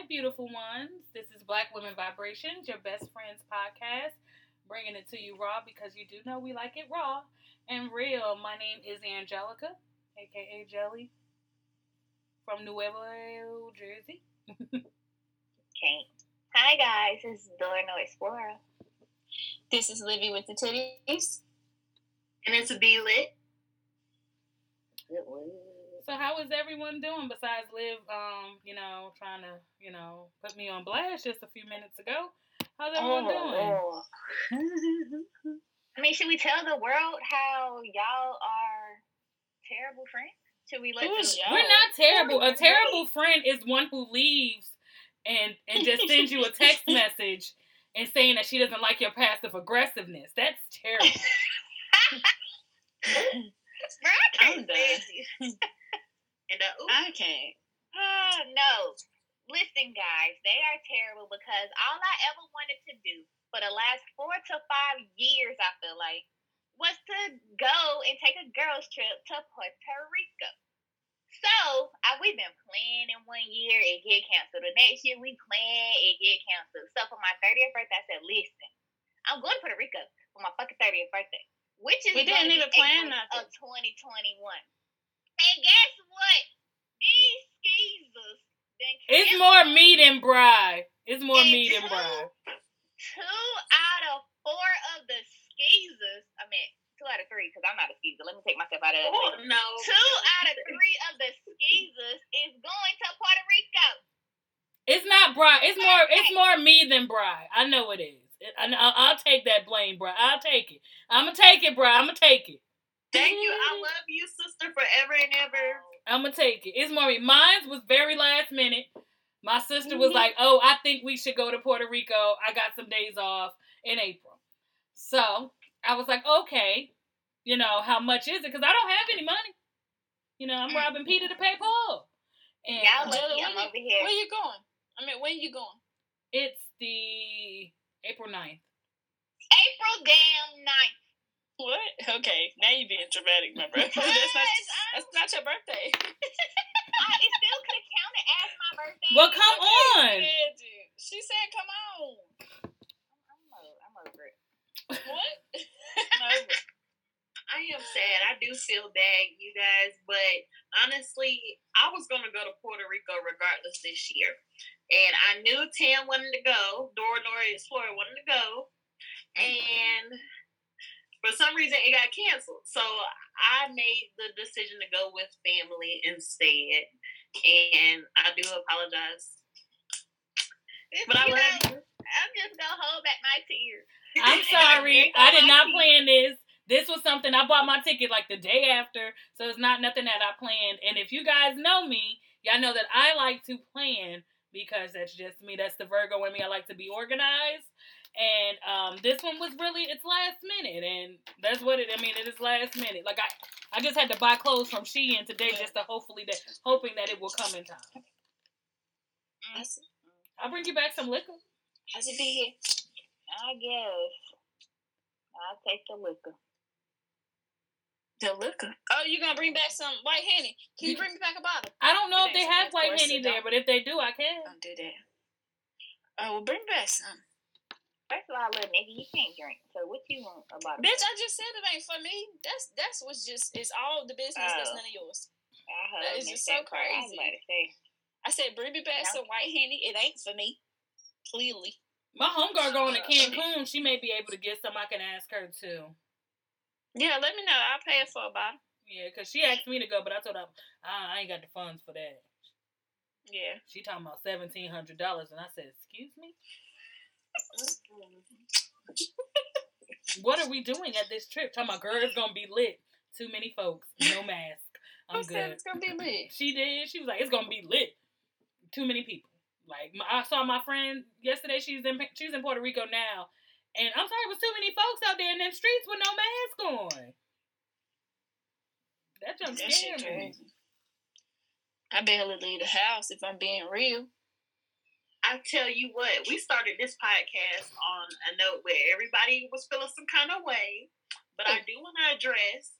Hi, beautiful ones. This is Black Women Vibrations, your best friends podcast, bringing it to you raw because you do know we like it raw and real. My name is Angelica, aka Jelly, from Nuevo Jersey. okay. Hi, guys. This is Dorno Explorer. This is Livy with the titties. And it's a B lit. So how is everyone doing besides Liv um, you know, trying to, you know, put me on blast just a few minutes ago? How's everyone oh, doing? I mean, should we tell the world how y'all are terrible friends? Should we let them know? We're not terrible. A terrible friend is one who leaves and and just sends you a text message and saying that she doesn't like your passive aggressiveness. That's terrible. Bro, I can't. And uh, I can't. Oh, no. Listen, guys, they are terrible because all I ever wanted to do for the last four to five years, I feel like, was to go and take a girls' trip to Puerto Rico. So I, we've been planning one year, it get canceled. The next year we plan, it get canceled. So for my 30th birthday, I said, listen, I'm going to Puerto Rico for my fucking 30th birthday which is we didn't even plan of 2021. And guess what? These skeezers. It's more me than Bry. It's more me than Bry. Two out of four of the skeezers, I mean, two out of three, because I'm not a skeezer. Let me take myself out of that. Oh, no. Two out of three of the skeezers is going to Puerto Rico. It's not Bry. It's more. It's more me than Bry. I know it is. I, will take that blame, bro. I'll take it. I'm gonna take it, bro. I'm gonna take it. Thank you. I love you, sister, forever and ever. I'm gonna take it. It's more. Mine was very last minute. My sister was mm-hmm. like, "Oh, I think we should go to Puerto Rico. I got some days off in April." So I was like, "Okay, you know how much is it? Because I don't have any money. You know, I'm robbing Peter to pay Paul." And yeah, lucky I'm over here. Where you going? I mean, where you going? It's the April 9th. April damn 9th. What? Okay, now you're being dramatic, my brother. that's, not, that's not your birthday. uh, it still could have counted as my birthday. Well, come on. She said, come on. I'm, I'm, I'm over it. What? I'm over it. I am sad. I do feel bad, you guys, but honestly, I was gonna go to Puerto Rico regardless this year. And I knew Tam wanted to go, Dora Nora Explorer wanted to go, and for some reason it got canceled. So I made the decision to go with family instead. And I do apologize. But I love you. I'm just gonna hold back my tears. I'm sorry. I did not plan this. This was something I bought my ticket like the day after, so it's not nothing that I planned. And if you guys know me, y'all know that I like to plan because that's just me. That's the Virgo in me. I like to be organized. And um, this one was really it's last minute, and that's what it. I mean, it is last minute. Like I, I just had to buy clothes from Shein today just to hopefully that hoping that it will come in time. I'll bring you back some liquor. How's it be here? I guess I'll take the liquor. The liquor. Oh, you're gonna bring back some white henny? Can you bring me back a bottle? I don't know if they have white henny there, but if they do, I can. Don't do that. Oh, well, bring back some. First of all, little nigga, you can't drink. So what you want about? It? Bitch, I just said it ain't for me. That's that's what's just it's all the business. Uh, that's none of yours. That is just so crazy. I, I said, bring me back no. some white henny. It ain't for me. Clearly. My homegirl going to Cancun. She may be able to get some. I can ask her too. Yeah, let me know. I'll pay it for a bottle. Yeah, because she asked me to go, but I told her I, I ain't got the funds for that. Yeah. She talking about seventeen hundred dollars, and I said, "Excuse me." What are we doing at this trip? Talking about girl, it's gonna be lit. Too many folks, no mask. I'm Who good. Said it's gonna be lit. She did. She was like, "It's gonna be lit." Too many people. Like I saw my friend yesterday. She's in she's in Puerto Rico now, and I'm sorry, it was too many folks out there in them streets with no mask on. That jump scared me. I barely leave the house if I'm being real. I tell you what, we started this podcast on a note where everybody was feeling some kind of way, but I do want to address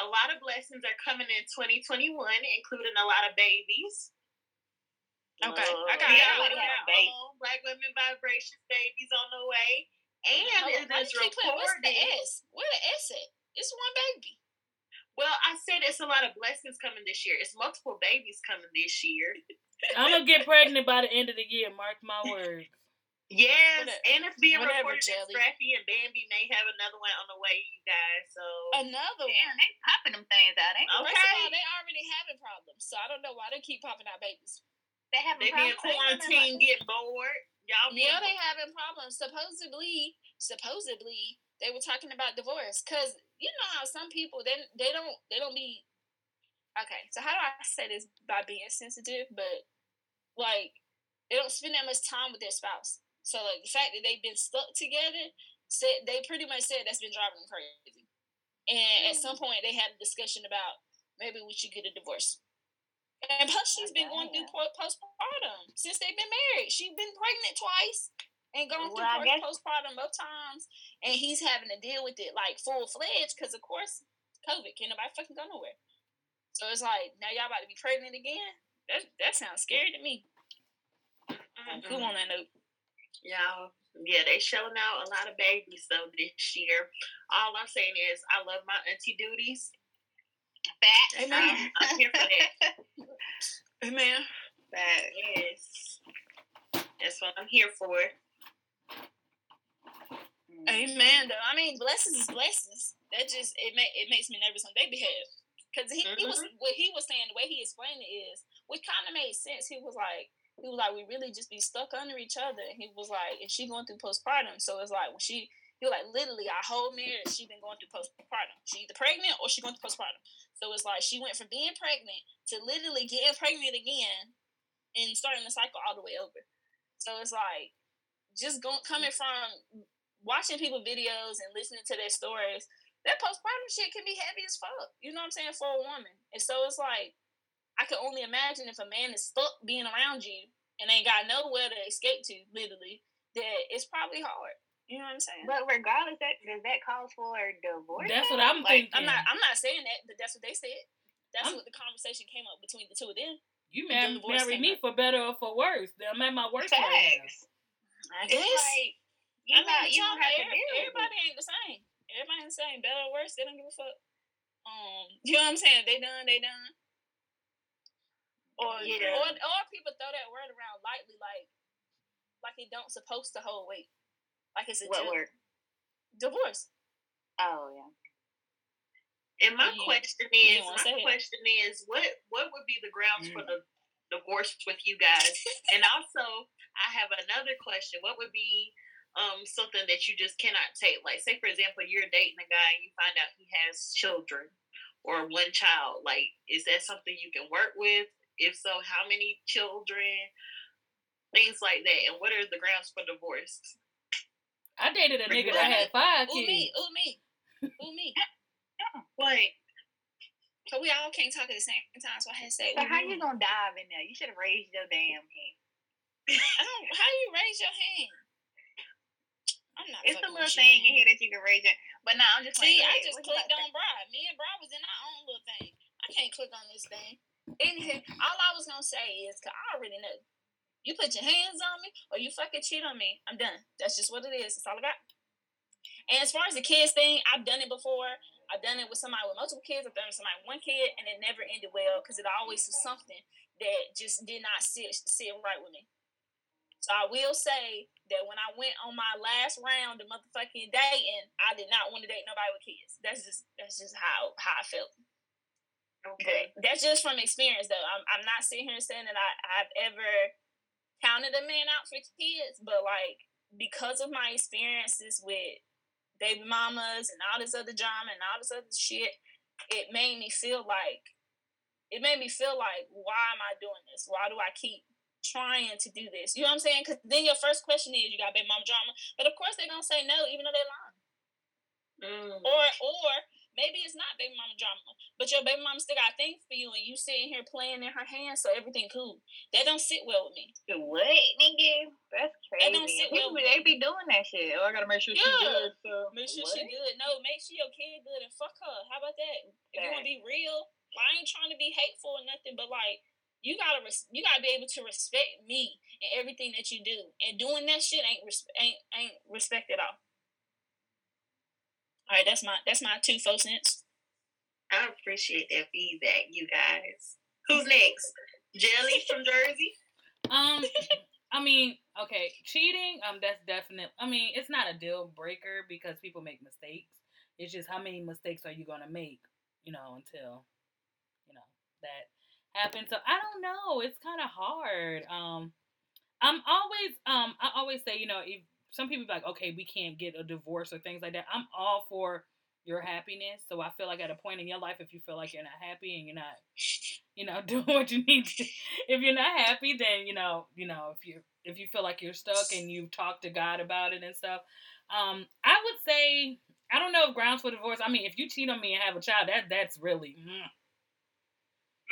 a lot of blessings are coming in 2021, including a lot of babies. Okay, uh, I got it. Um, Black Women Vibrations babies on the way. And it is reported. What's the S? Where the S at? It's one baby. Well, I said it's a lot of blessings coming this year. It's multiple babies coming this year. I'm gonna get pregnant by the end of the year. Mark my words. Yes, whatever, and it's being whatever, reported Jelly. that Scrappy and Bambi may have another one on the way, you guys. So another Damn, one. They popping them things out. Ain't okay. First of all, they already having problems, so I don't know why they keep popping out babies. They have they be in quarantine, get bored. Y'all yeah, they having problems. Supposedly, supposedly they were talking about divorce because you know how some people they they don't they don't be okay. So how do I say this by being sensitive, but like they don't spend that much time with their spouse. So like the fact that they've been stuck together, said they pretty much said that's been driving them crazy. And at some mm-hmm. point they had a discussion about maybe we should get a divorce. And plus, she's been going through postpartum since they've been married. She's been pregnant twice and going well, through guess- postpartum both times, and he's having to deal with it like full fledged because, of course, COVID. Can't nobody fucking go nowhere. So it's like now y'all about to be pregnant again. That that sounds scary to me. Mm-hmm. Cool on that note. Y'all, yeah, they showing out a lot of babies though this year. All I'm saying is, I love my auntie duties. Fat. Amen. Um, I'm here for that. Amen. That is. That's what I'm here for. Amen. Though I mean, blessings is blessings. That just it make it makes me nervous on their behalf because he, mm-hmm. he was mm-hmm. what he was saying. The way he explained it is, which kind of made sense. He was like, he was like, we really just be stuck under each other. And he was like, and she going through postpartum. So it's like when she, he was like, literally, our whole marriage, she been going through postpartum. She either pregnant or she going through postpartum. So it's like she went from being pregnant to literally getting pregnant again and starting the cycle all the way over. So it's like just going coming from watching people videos and listening to their stories. That postpartum shit can be heavy as fuck. You know what I'm saying for a woman. And so it's like I can only imagine if a man is stuck being around you and ain't got nowhere to escape to, literally, that it's probably hard. You know what I'm saying? But regardless, that does that call for a divorce? That's what I'm like, thinking. I'm not. I'm not saying that, but that's what they said. That's I'm, what the conversation came up between the two of them. You marry, marry me up. for better or for worse. I'm at my worst right now. I guess. Like, you I mean, you don't have to everybody ain't the same. Everybody ain't the same. Better or worse, they don't give a fuck. Um, you know what I'm saying? They done. They done. Or, yeah. or or people throw that word around lightly, like like it don't supposed to hold weight, like it's a what word? Divorce. Oh yeah. And my yeah. question is, my question it. is, what what would be the grounds mm. for the divorce with you guys? and also, I have another question. What would be um something that you just cannot take? Like, say for example, you're dating a guy and you find out he has children or one child. Like, is that something you can work with? If so, how many children? Things like that. And what are the grounds for divorce? I dated a nigga that had five kids. Ooh me, ooh me, ooh me. Like, So we all can't talk at the same time. So I had to say. So how you gonna dive in there? You should have raised your damn hand. I don't. How you raise your hand? It's a little thing in here that you can raise it. But now I'm just see. Like, I just clicked on Bri. Me and Bri was in our own little thing. I can't click on this thing. Anywho, all I was gonna say is, cause I already know. You put your hands on me, or you fucking cheat on me, I'm done. That's just what it is. It's all I got. And as far as the kids thing, I've done it before. I've done it with somebody with multiple kids. I've done it with somebody with one kid, and it never ended well because it always was something that just did not sit sit right with me. So I will say that when I went on my last round of motherfucking dating, I did not want to date nobody with kids. That's just that's just how how I felt. Okay. But that's just from experience, though. I'm, I'm not sitting here saying that I, I've ever counted a man out for kids, but like because of my experiences with baby mamas and all this other drama and all this other shit, it made me feel like it made me feel like why am I doing this? Why do I keep trying to do this? You know what I'm saying? Because then your first question is you got baby mom drama, but of course they're gonna say no, even though they're lying. Mm. Or or Maybe it's not baby mama drama, but your baby mama still got things for you, and you sitting here playing in her hands, so everything cool. That don't sit well with me. What, nigga? That's crazy. That don't sit well. People, they be doing that shit. Oh, I gotta make sure yeah. she good. So make sure what? she good. No, make sure your kid good, and fuck her. How about that? If you wanna be real, I ain't trying to be hateful or nothing, but like you gotta res- you gotta be able to respect me and everything that you do. And doing that shit ain't res- ain't ain't respect at all. All right, that's my that's my two four cents. I appreciate that feedback, you guys. Who's next? Jelly from Jersey. Um, I mean, okay, cheating. Um, that's definite. I mean, it's not a deal breaker because people make mistakes. It's just how many mistakes are you gonna make, you know, until you know that happens. So I don't know. It's kind of hard. Um, I'm always um I always say you know if some people be like okay we can't get a divorce or things like that. I'm all for your happiness. So I feel like at a point in your life, if you feel like you're not happy and you're not, you know, doing what you need to, if you're not happy, then you know, you know, if you if you feel like you're stuck and you've talked to God about it and stuff, um, I would say I don't know if grounds for divorce. I mean, if you cheat on me and have a child, that that's really. Mm,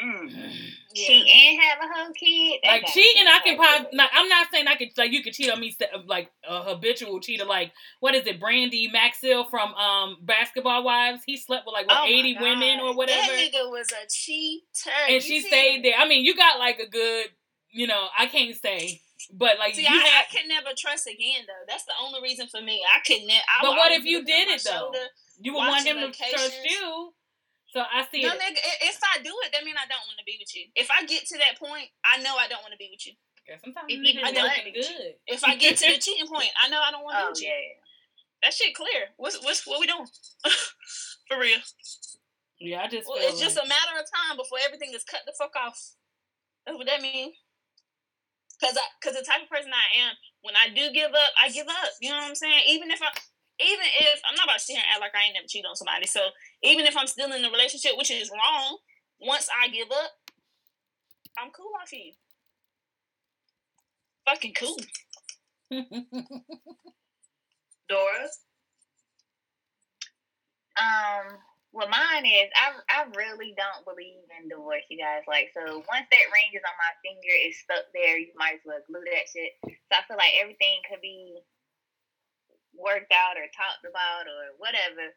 Mm. Yeah. Cheat and have a whole kid. Like cheating, I can probably. Like, I'm not saying I could. Like you could cheat on me, like a habitual cheater. Like what is it, Brandi Maxiell from um Basketball Wives? He slept with like what, oh 80 women or whatever. That nigga was a cheater. And you she stayed him? there. I mean, you got like a good. You know, I can't say. But like, See, I, had, I can never trust again though. That's the only reason for me. I could never. But what if you did it though? You would want him to trust you. So I see. No, nigga, if I do it, that means I don't want to be with you. If I get to that point, I know I don't want to be with you. Yeah, sometimes if niggas looking good. If I get to the cheating point, I know I don't want to oh, be with yeah. you. That shit clear. What's what's what we doing? For real. Yeah, I just. Well, it's like... just a matter of time before everything is cut the fuck off. That's what that means. Cause I, cause the type of person I am, when I do give up, I give up. You know what I'm saying? Even if I, even if I'm not about to sit here and act like I ain't never cheated on somebody. So even if I'm still in a relationship, which is wrong, once I give up, I'm cool off you. Fucking cool. Dora. Um, well, mine is I I really don't believe in divorce, you guys. Like, so once that ring is on my finger, it's stuck there. You might as well glue that shit. So I feel like everything could be worked out or talked about or whatever.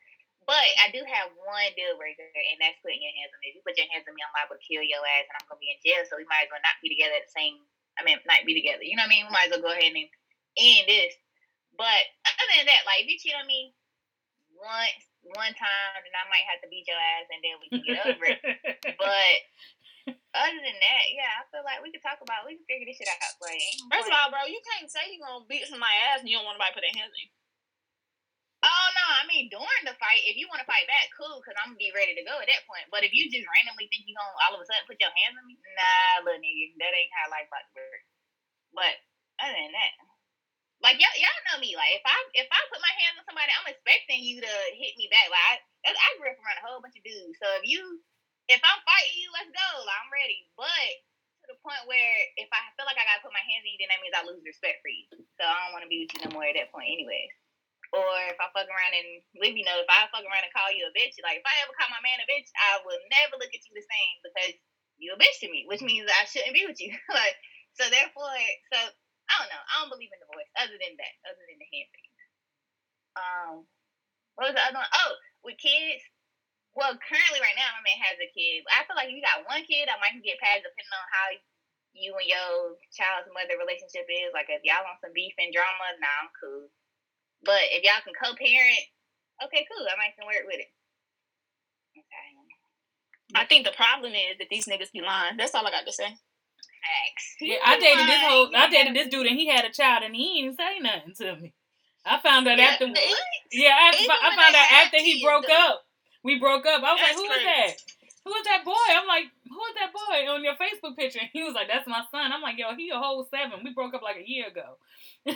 But I do have one deal breaker, and that's putting your hands on me. If you put your hands on me, I'm liable to kill your ass, and I'm gonna be in jail. So we might as well not be together at the same. I mean, not be together. You know what I mean? We might as well go ahead and end this. But other than that, like if you cheat on me once, one time, then I might have to beat your ass, and then we can get over it. But other than that, yeah, I feel like we could talk about. We can figure this shit out. Like, first of all, bro, you can't say you're gonna beat somebody's ass and you don't want nobody to put their hands on you. No, I mean during the fight, if you want to fight back, cool, because I'm gonna be ready to go at that point. But if you just randomly think you're gonna all of a sudden put your hands on me, nah, little nigga, that ain't how life about to work. But other than that, like y'all, y'all know me. Like if I if I put my hands on somebody, I'm expecting you to hit me back. Like I, I grew up around a whole bunch of dudes, so if you if I'm fighting you, let's go. Like, I'm ready. But to the point where if I feel like I gotta put my hands on you, then that means I lose respect for you. So I don't want to be with you no more at that point, anyways. Or if I fuck around and leave you know, if I fuck around and call you a bitch, like if I ever call my man a bitch, I will never look at you the same because you a bitch to me, which means I shouldn't be with you. like so therefore so I don't know. I don't believe in divorce other than that, other than the hand thing. Um what was the other one? Oh, with kids. Well, currently right now my man has a kid. I feel like if you got one kid, I might get past depending on how you and your child's mother relationship is. Like if y'all want some beef and drama, nah, I'm cool. But if y'all can co-parent, okay, cool. I might can work with it. Okay. I think the problem is that these niggas be lying. That's all I got to say. Facts. Yeah, I dated this whole. I dated this dude and he had a child and he didn't say nothing to me. I found out yeah, after. Yeah, I, I found out after he broke though. up. We broke up. I was That's like, "Who crazy. is that? Who is that boy?" I'm like, "Who is that boy on your Facebook picture?" And he was like, "That's my son." I'm like, "Yo, he a whole seven. We broke up like a year ago."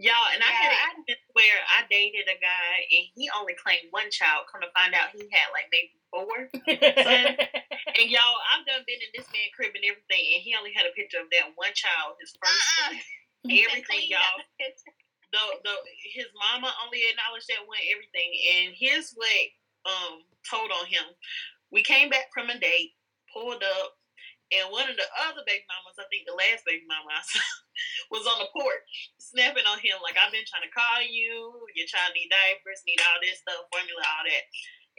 Y'all, and yeah, I had I, where I dated a guy and he only claimed one child. Come to find out, he had like maybe four. and y'all, I've done been in this man crib and everything, and he only had a picture of that one child, his first uh-uh. one, everything, y'all. The, the his mama only acknowledged that one everything, and his what um told on him. We came back from a date, pulled up, and one of the other baby mamas, I think the last baby mama I saw, was on the porch snapping on him like, I've been trying to call you. Your child need diapers, need all this stuff, formula, all that.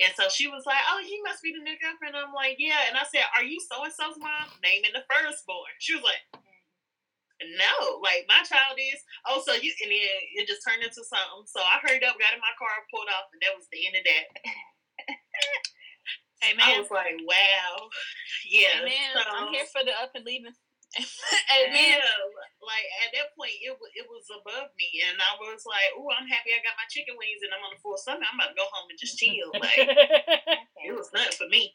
And so she was like, "Oh, he must be the new girlfriend." I'm like, "Yeah." And I said, "Are you so and so's mom?" Naming the firstborn. She was like, "No, like my child is." Oh, so you and then it just turned into something. So I hurried up, got in my car, pulled off, and that was the end of that. hey man, I was like, "Wow, yeah." Man, so, I'm here for the up and leaving. Amen. Yeah, like at that point, it it was above me, and I was like, "Oh, I'm happy I got my chicken wings, and I'm on the full stomach. I'm about to go home and just chill." Like it was nothing for me.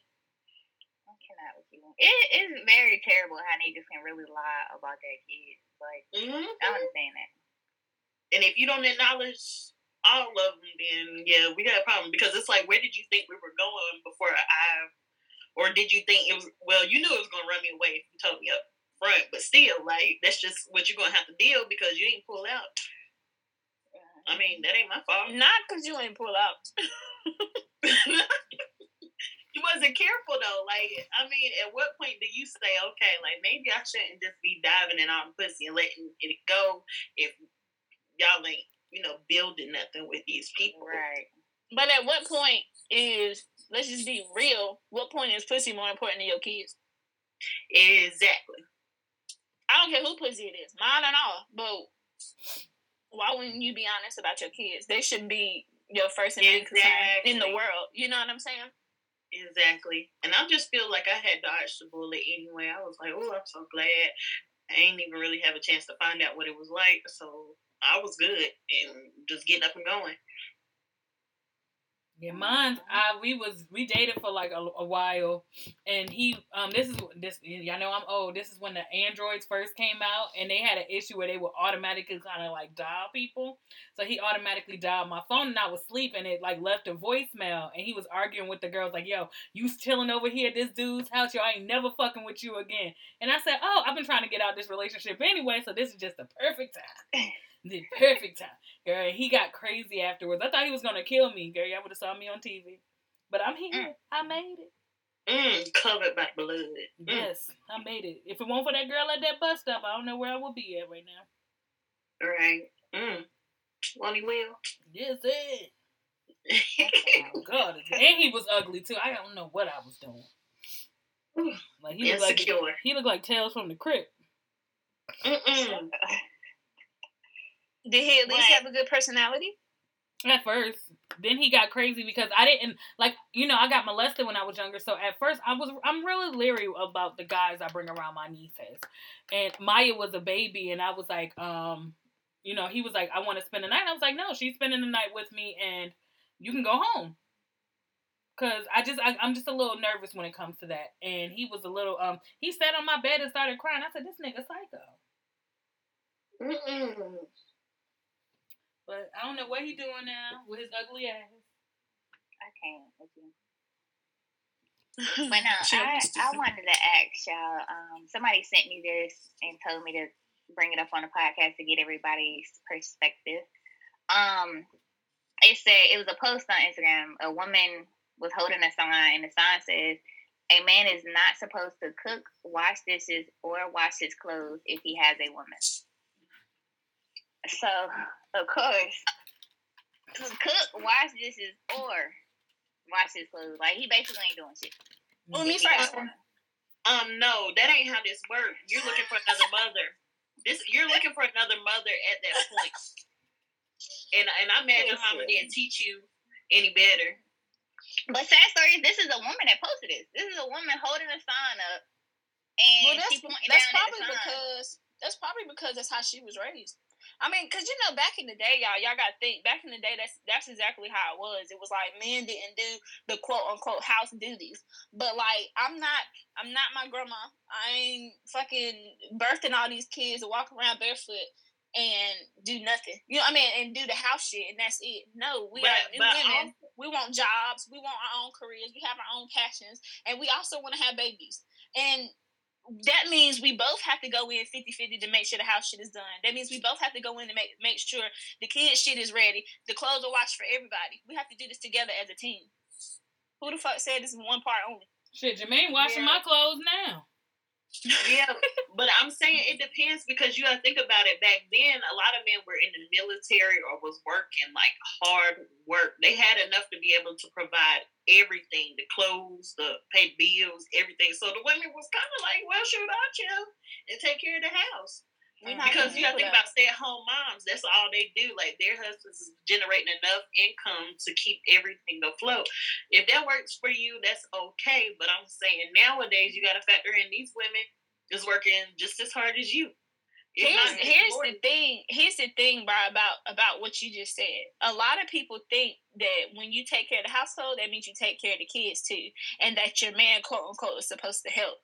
I cannot with you. It is very terrible how niggas can really lie about their kids. Like mm-hmm. I understand that. And if you don't acknowledge all of them, then yeah, we got a problem because it's like, where did you think we were going before I, or did you think it was? Well, you knew it was gonna run me away if you told me up front, but still, like that's just what you're gonna have to deal because you didn't pull out. I mean, that ain't my fault. Not because you ain't pull out. you wasn't careful though. Like, I mean, at what point do you say, okay, like maybe I shouldn't just be diving in all the pussy and letting it go if y'all ain't, you know, building nothing with these people. Right. But at what point is let's just be real, what point is pussy more important than your kids? Exactly. I don't care who pussy it is, mine and all. But why wouldn't you be honest about your kids? They should be your first and main exactly. concern in the world. You know what I'm saying? Exactly. And I just feel like I had dodged the bullet anyway. I was like, oh, I'm so glad. I ain't even really have a chance to find out what it was like. So I was good and just getting up and going. Yeah, mine. I we was we dated for like a, a, while, and he um this is this y'all know I'm old. This is when the androids first came out, and they had an issue where they would automatically kind of like dial people. So he automatically dialed my phone, and I was sleeping. It like left a voicemail, and he was arguing with the girls like, "Yo, you chilling over here at this dude's house? Yo, I ain't never fucking with you again." And I said, "Oh, I've been trying to get out this relationship anyway, so this is just the perfect time." the perfect time. Girl, he got crazy afterwards. I thought he was gonna kill me, girl. Y'all would have saw me on TV. But I'm here. Mm. I made it. Mm, covered by blood. Mm. Yes, I made it. If it weren't for that girl at that bus stop, I don't know where I would be at right now. All right. Mm. Lonnie Will. Yes, it. oh God, and he was ugly too. I don't know what I was doing. Like he looked like he looked like Tales from the Crypt. Mm-mm. Did he at least have a good personality? At first, then he got crazy because I didn't like you know I got molested when I was younger. So at first I was I'm really leery about the guys I bring around my nieces. And Maya was a baby, and I was like, um, you know, he was like, I want to spend the night. I was like, no, she's spending the night with me, and you can go home. Cause I just I, am just a little nervous when it comes to that, and he was a little um he sat on my bed and started crying. I said, this nigga psycho. Mm-mm. But I don't know what he doing now with his ugly ass. I can't with you. but no, I, I wanted to ask y'all. Um, somebody sent me this and told me to bring it up on the podcast to get everybody's perspective. Um, it said it was a post on Instagram. A woman was holding a sign, and the sign says, "A man is not supposed to cook, wash dishes, or wash his clothes if he has a woman." So of course, cook, wash dishes, or wash his clothes. Like he basically ain't doing shit. Well, me first. Um, no, that ain't how this works. You're looking for another mother. This you're looking for another mother at that point. And and I imagine mama didn't teach you any better. But sad story is this is a woman that posted this. This is a woman holding a sign up, and well, that's, she pointing that's probably because that's probably because that's how she was raised. I mean, cause you know, back in the day, y'all, y'all got to think. Back in the day, that's that's exactly how it was. It was like men didn't do the quote unquote house duties. But like, I'm not, I'm not my grandma. I ain't fucking birthing all these kids and walk around barefoot and do nothing. You know what I mean? And do the house shit, and that's it. No, we but, are but women. Also, we want jobs. We want our own careers. We have our own passions, and we also want to have babies. And that means we both have to go in 50-50 to make sure the house shit is done. That means we both have to go in to make make sure the kids shit is ready. The clothes are washed for everybody. We have to do this together as a team. Who the fuck said this is one part only? Shit, Jermaine washing yeah. my clothes now. Yeah, but I'm saying it depends because you gotta think about it. Back then, a lot of men were in the military or was working like hard work. They had enough to be able to provide everything, the clothes, the pay bills, everything. So the women was kind of like, well, shoot, I'll chill and take care of the house. Because you gotta think about stay at home moms. That's all they do. Like their husbands is generating enough income to keep everything afloat. If that works for you, that's okay. But I'm saying nowadays you gotta factor in these women is working just as hard as you. here's here's the thing. Here's the thing, bro, about about what you just said. A lot of people think that when you take care of the household, that means you take care of the kids too, and that your man, quote unquote, is supposed to help.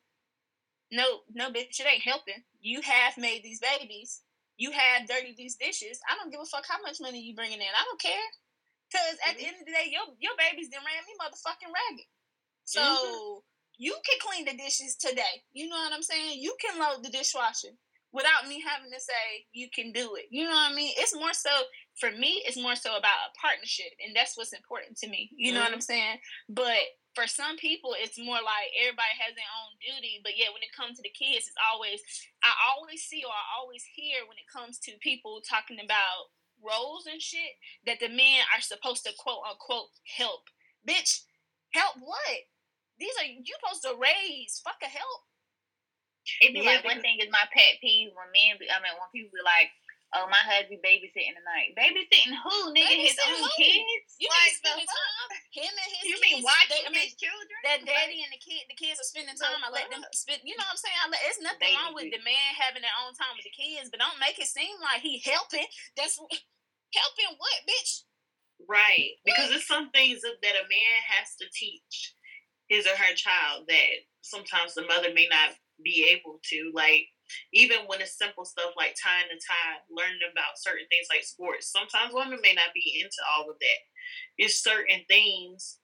No, no, bitch, it ain't helping. You have made these babies. You have dirty these dishes. I don't give a fuck how much money you bringing in. I don't care. Cause at mm-hmm. the end of the day, your your babies done ran me motherfucking ragged. So mm-hmm. you can clean the dishes today. You know what I'm saying? You can load the dishwasher without me having to say you can do it. You know what I mean? It's more so for me. It's more so about a partnership, and that's what's important to me. You know mm-hmm. what I'm saying? But for some people it's more like everybody has their own duty but yet when it comes to the kids it's always i always see or i always hear when it comes to people talking about roles and shit that the men are supposed to quote unquote help bitch help what these are you supposed to raise fuck a help it'd be yeah, like one thing is my pet peeve when men i mean when people be like Oh, my husband babysitting tonight. Babysitting who? Nigga, his own who? kids. You like spending time. Him and his. You kids, mean watching they, I mean, his children? That daddy and the kid, the kids are spending time. I let them spend. You know what I'm saying? I let. It's nothing wrong with the man having their own time with the kids, but don't make it seem like he helping. That's helping what, bitch? Right, because it's some things that a man has to teach his or her child that sometimes the mother may not be able to. Like even when it's simple stuff like tying the tie, learning about certain things like sports. Sometimes women may not be into all of that. It's certain things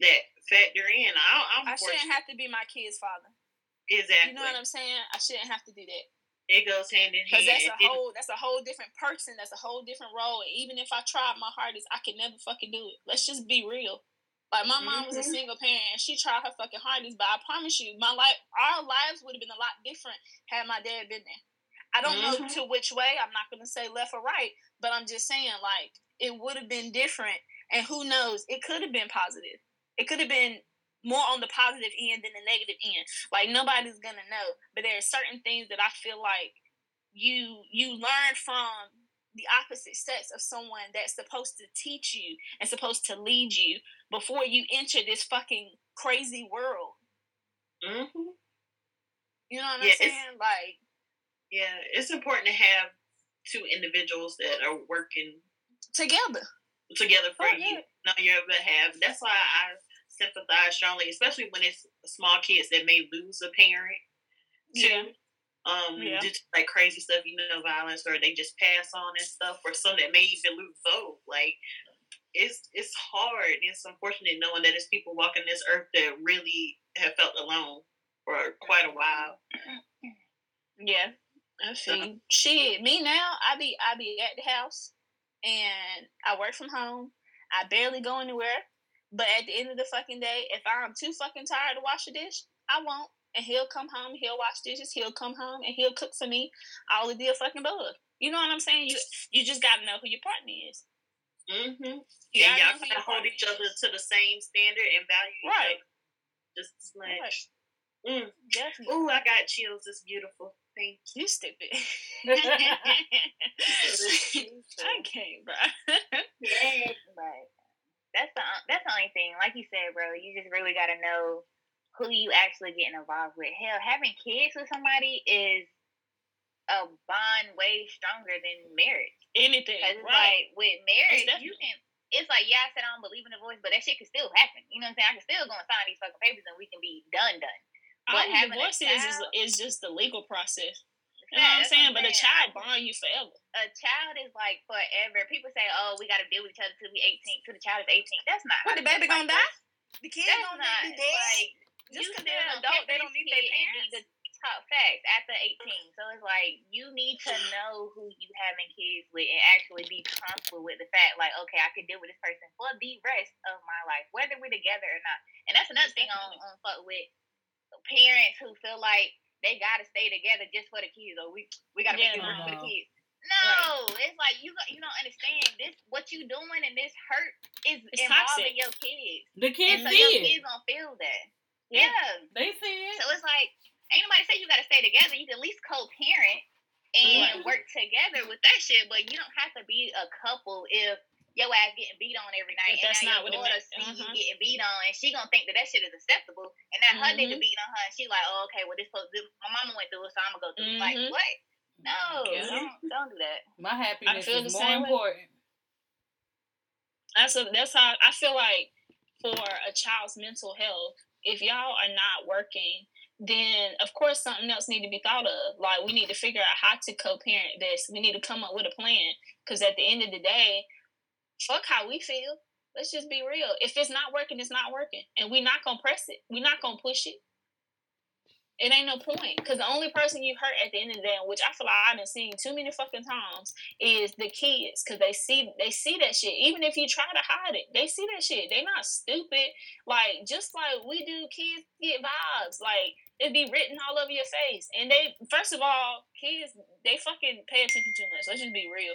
that factor in. I, I shouldn't have to be my kid's father. Exactly. You know what I'm saying? I shouldn't have to do that. It goes hand in hand. Because that's a whole that's a whole different person. That's a whole different role. And even if I tried my hardest, I could never fucking do it. Let's just be real. Like my mom mm-hmm. was a mm-hmm. single parent and she tried her fucking hardest, but I promise you, my life, our lives would have been a lot different had my dad been there. I don't mm-hmm. know to which way. I'm not gonna say left or right, but I'm just saying like it would have been different. And who knows? It could have been positive. It could have been more on the positive end than the negative end. Like nobody's gonna know. But there are certain things that I feel like you you learn from the opposite sex of someone that's supposed to teach you and supposed to lead you before you enter this fucking crazy world. Mm-hmm. You know what yeah, I'm saying? Like, yeah, it's important to have two individuals that are working together, together for oh, you. Yeah. On your have. That's why I sympathize strongly, especially when it's small kids that may lose a parent. Too. Yeah um yeah. just like crazy stuff, you know, violence or they just pass on and stuff, or some that may even lose vote. Like it's it's hard. It's unfortunate knowing that there's people walking this earth that really have felt alone for quite a while. Yeah. I see. Shit, me now, I be I be at the house and I work from home. I barely go anywhere. But at the end of the fucking day, if I'm too fucking tired to wash a dish, I won't and he'll come home, he'll wash dishes, he'll come home and he'll cook for me all the deal fucking bug. You know what I'm saying? You you just gotta know who your partner is. Mm-hmm. Yeah, y'all gotta hold each other to the same standard and value right. just as much. Right. Mm. Definitely. Ooh, I got chills. It's beautiful. Thank you. You stupid. I can't, bro. yeah, right. That's the that's the only thing. Like you said, bro, you just really gotta know who you actually getting involved with. Hell, having kids with somebody is a bond way stronger than marriage. Anything. Because right. like with marriage, you can. It's like yeah, I said I don't believe in divorce, but that shit can still happen. You know what I'm saying? I can still go and sign these fucking papers and we can be done, done. But All divorce child, is, is just the legal process. You know what I'm saying? But a child bond you forever. A child is like forever. People say, "Oh, we got to deal with each other till we 18, till the child is 18." That's not. What the baby gonna die? The kid gonna be dead. Like, just because they're an adult, they don't need their parents. Need to talk facts after 18. So it's like you need to know who you having kids with and actually be comfortable with the fact, like, okay, I can deal with this person for the rest of my life, whether we're together or not. And that's another thing on, on fuck with parents who feel like they gotta stay together just for the kids, or we we gotta yeah, make it work for the kids. No, right. it's like you you don't understand this. What you doing and this hurt is it's involving toxic. your kids. The kids and so see your it. kids don't feel that. Yeah. yeah, they see it. So it's like ain't nobody say you got to stay together. You can at least co-parent and right. work together with that shit. But you don't have to be a couple if your ass getting beat on every night, and that's now your daughter see uh-huh. you getting beat on, and she gonna think that that shit is acceptable, and then mm-hmm. her nigga beating on her, and she like, oh, okay, well this, this my mama went through it, so I'm gonna go through mm-hmm. it. Like mm-hmm. what? No, yeah. don't, don't do that. My happiness is more important. That's a, that's how I feel like for a child's mental health. If y'all are not working, then of course something else need to be thought of. Like we need to figure out how to co-parent this. We need to come up with a plan because at the end of the day, fuck how we feel. Let's just be real. If it's not working, it's not working, and we're not gonna press it. We're not gonna push it it ain't no point because the only person you hurt at the end of the day, which I feel like I've been seeing too many fucking times, is the kids because they see they see that shit. Even if you try to hide it, they see that shit. They not stupid. Like just like we do, kids get vibes. Like it be written all over your face, and they first of all, kids they fucking pay attention too much. Let's just be real.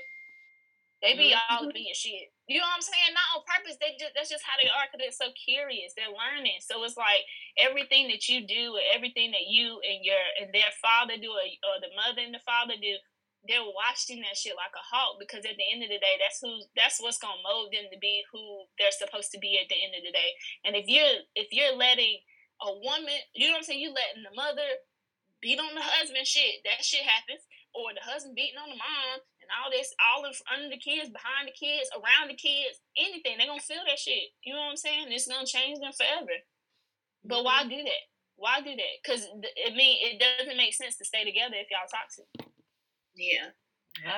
They be mm-hmm. all being shit. You know what I'm saying? Not on purpose. They just that's just how they are because they're so curious. They're learning. So it's like everything that you do, everything that you and your and their father do, or, or the mother and the father do, they're watching that shit like a hawk because at the end of the day, that's who that's what's gonna mold them to be who they're supposed to be at the end of the day. And if you're if you're letting a woman, you know what I'm saying, you letting the mother beat on the husband, shit, that shit happens. Or the husband beating on the mom, and all this, all in under the kids, behind the kids, around the kids, anything. They're gonna feel that shit. You know what I'm saying? It's gonna change them forever. But why mm-hmm. do that? Why do that? Because I mean it doesn't make sense to stay together if y'all toxic. Yeah.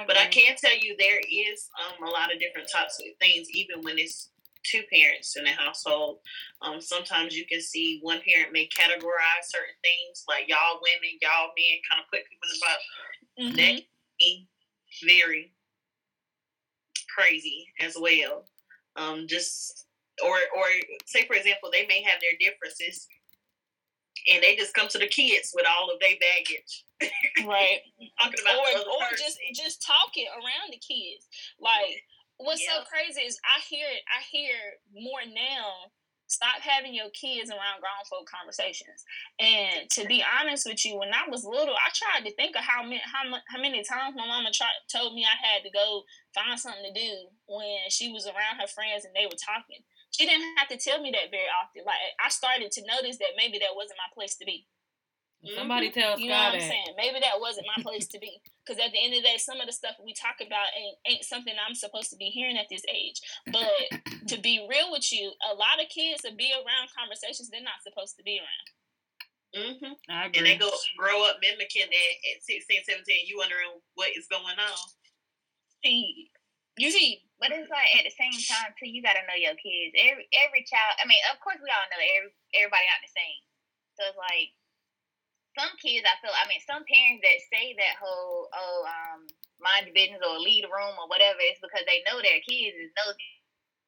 but I can tell you there is um, a lot of different toxic things, even when it's two parents in a household. Um, sometimes you can see one parent may categorize certain things like y'all women, y'all men, kind of put people in the box. Mm-hmm very crazy as well. Um, just or or say for example, they may have their differences, and they just come to the kids with all of their baggage. right. talking about or, or just just talking around the kids. Like what's yeah. so crazy is I hear it. I hear more now Stop having your kids around grown folk conversations. And to be honest with you, when I was little, I tried to think of how many how, how many times my mama tried, told me I had to go find something to do when she was around her friends and they were talking. She didn't have to tell me that very often. Like I started to notice that maybe that wasn't my place to be. Somebody mm-hmm. tell you know what I'm saying. Maybe that wasn't my place to be. Because at the end of the day, some of the stuff we talk about ain't, ain't something I'm supposed to be hearing at this age. But to be real with you, a lot of kids to be around conversations they're not supposed to be around. Mm-hmm. And they go grow up mimicking that at 16, 17. You wondering what is going on. See, you see, but it's like at the same time too. You gotta know your kids. Every every child. I mean, of course, we all know every everybody not the same. So it's like some kids, I feel, I mean, some parents that say that whole, oh, um, mind your business or leave the room or whatever, it's because they know their kids is nosy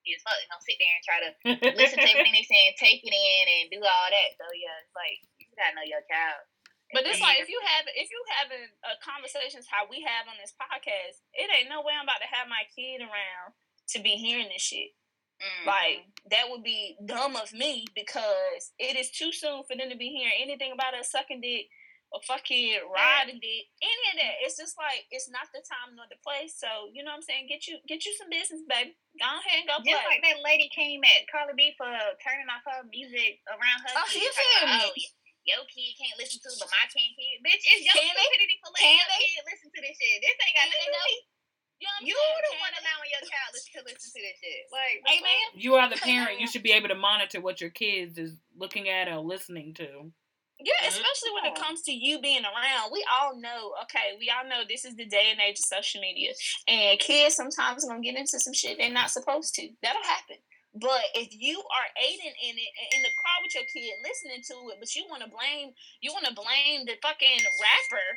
as fuck. They don't sit there and try to listen to everything they saying, take it in, and do all that. So yeah, it's like you gotta know your child. But it's like if you have if you having uh, conversations how we have on this podcast, it ain't no way I'm about to have my kid around to be hearing this shit. Mm. Like that would be dumb of me because it is too soon for them to be hearing anything about us sucking dick or fucking riding dick, any of that. It's just like it's not the time nor the place. So you know what I'm saying? Get you get you some business, baby. Go ahead and go play. Just like that lady came at Cardi B for turning off her music around her. Oh, you feel me? Oh, your kid can't listen to, but my kid can. Bitch, it's your can stupidity for letting your kid listen to this shit. This ain't got nothing to do with you, know you the one allowing your child to listen to this shit. Like, amen. You are the parent. You should be able to monitor what your kids is looking at or listening to. Yeah, mm-hmm. especially when it comes to you being around. We all know, okay, we all know this is the day and age of social media. And kids sometimes gonna get into some shit they're not supposed to. That'll happen. But if you are aiding in it in the car with your kid listening to it, but you wanna blame you wanna blame the fucking rapper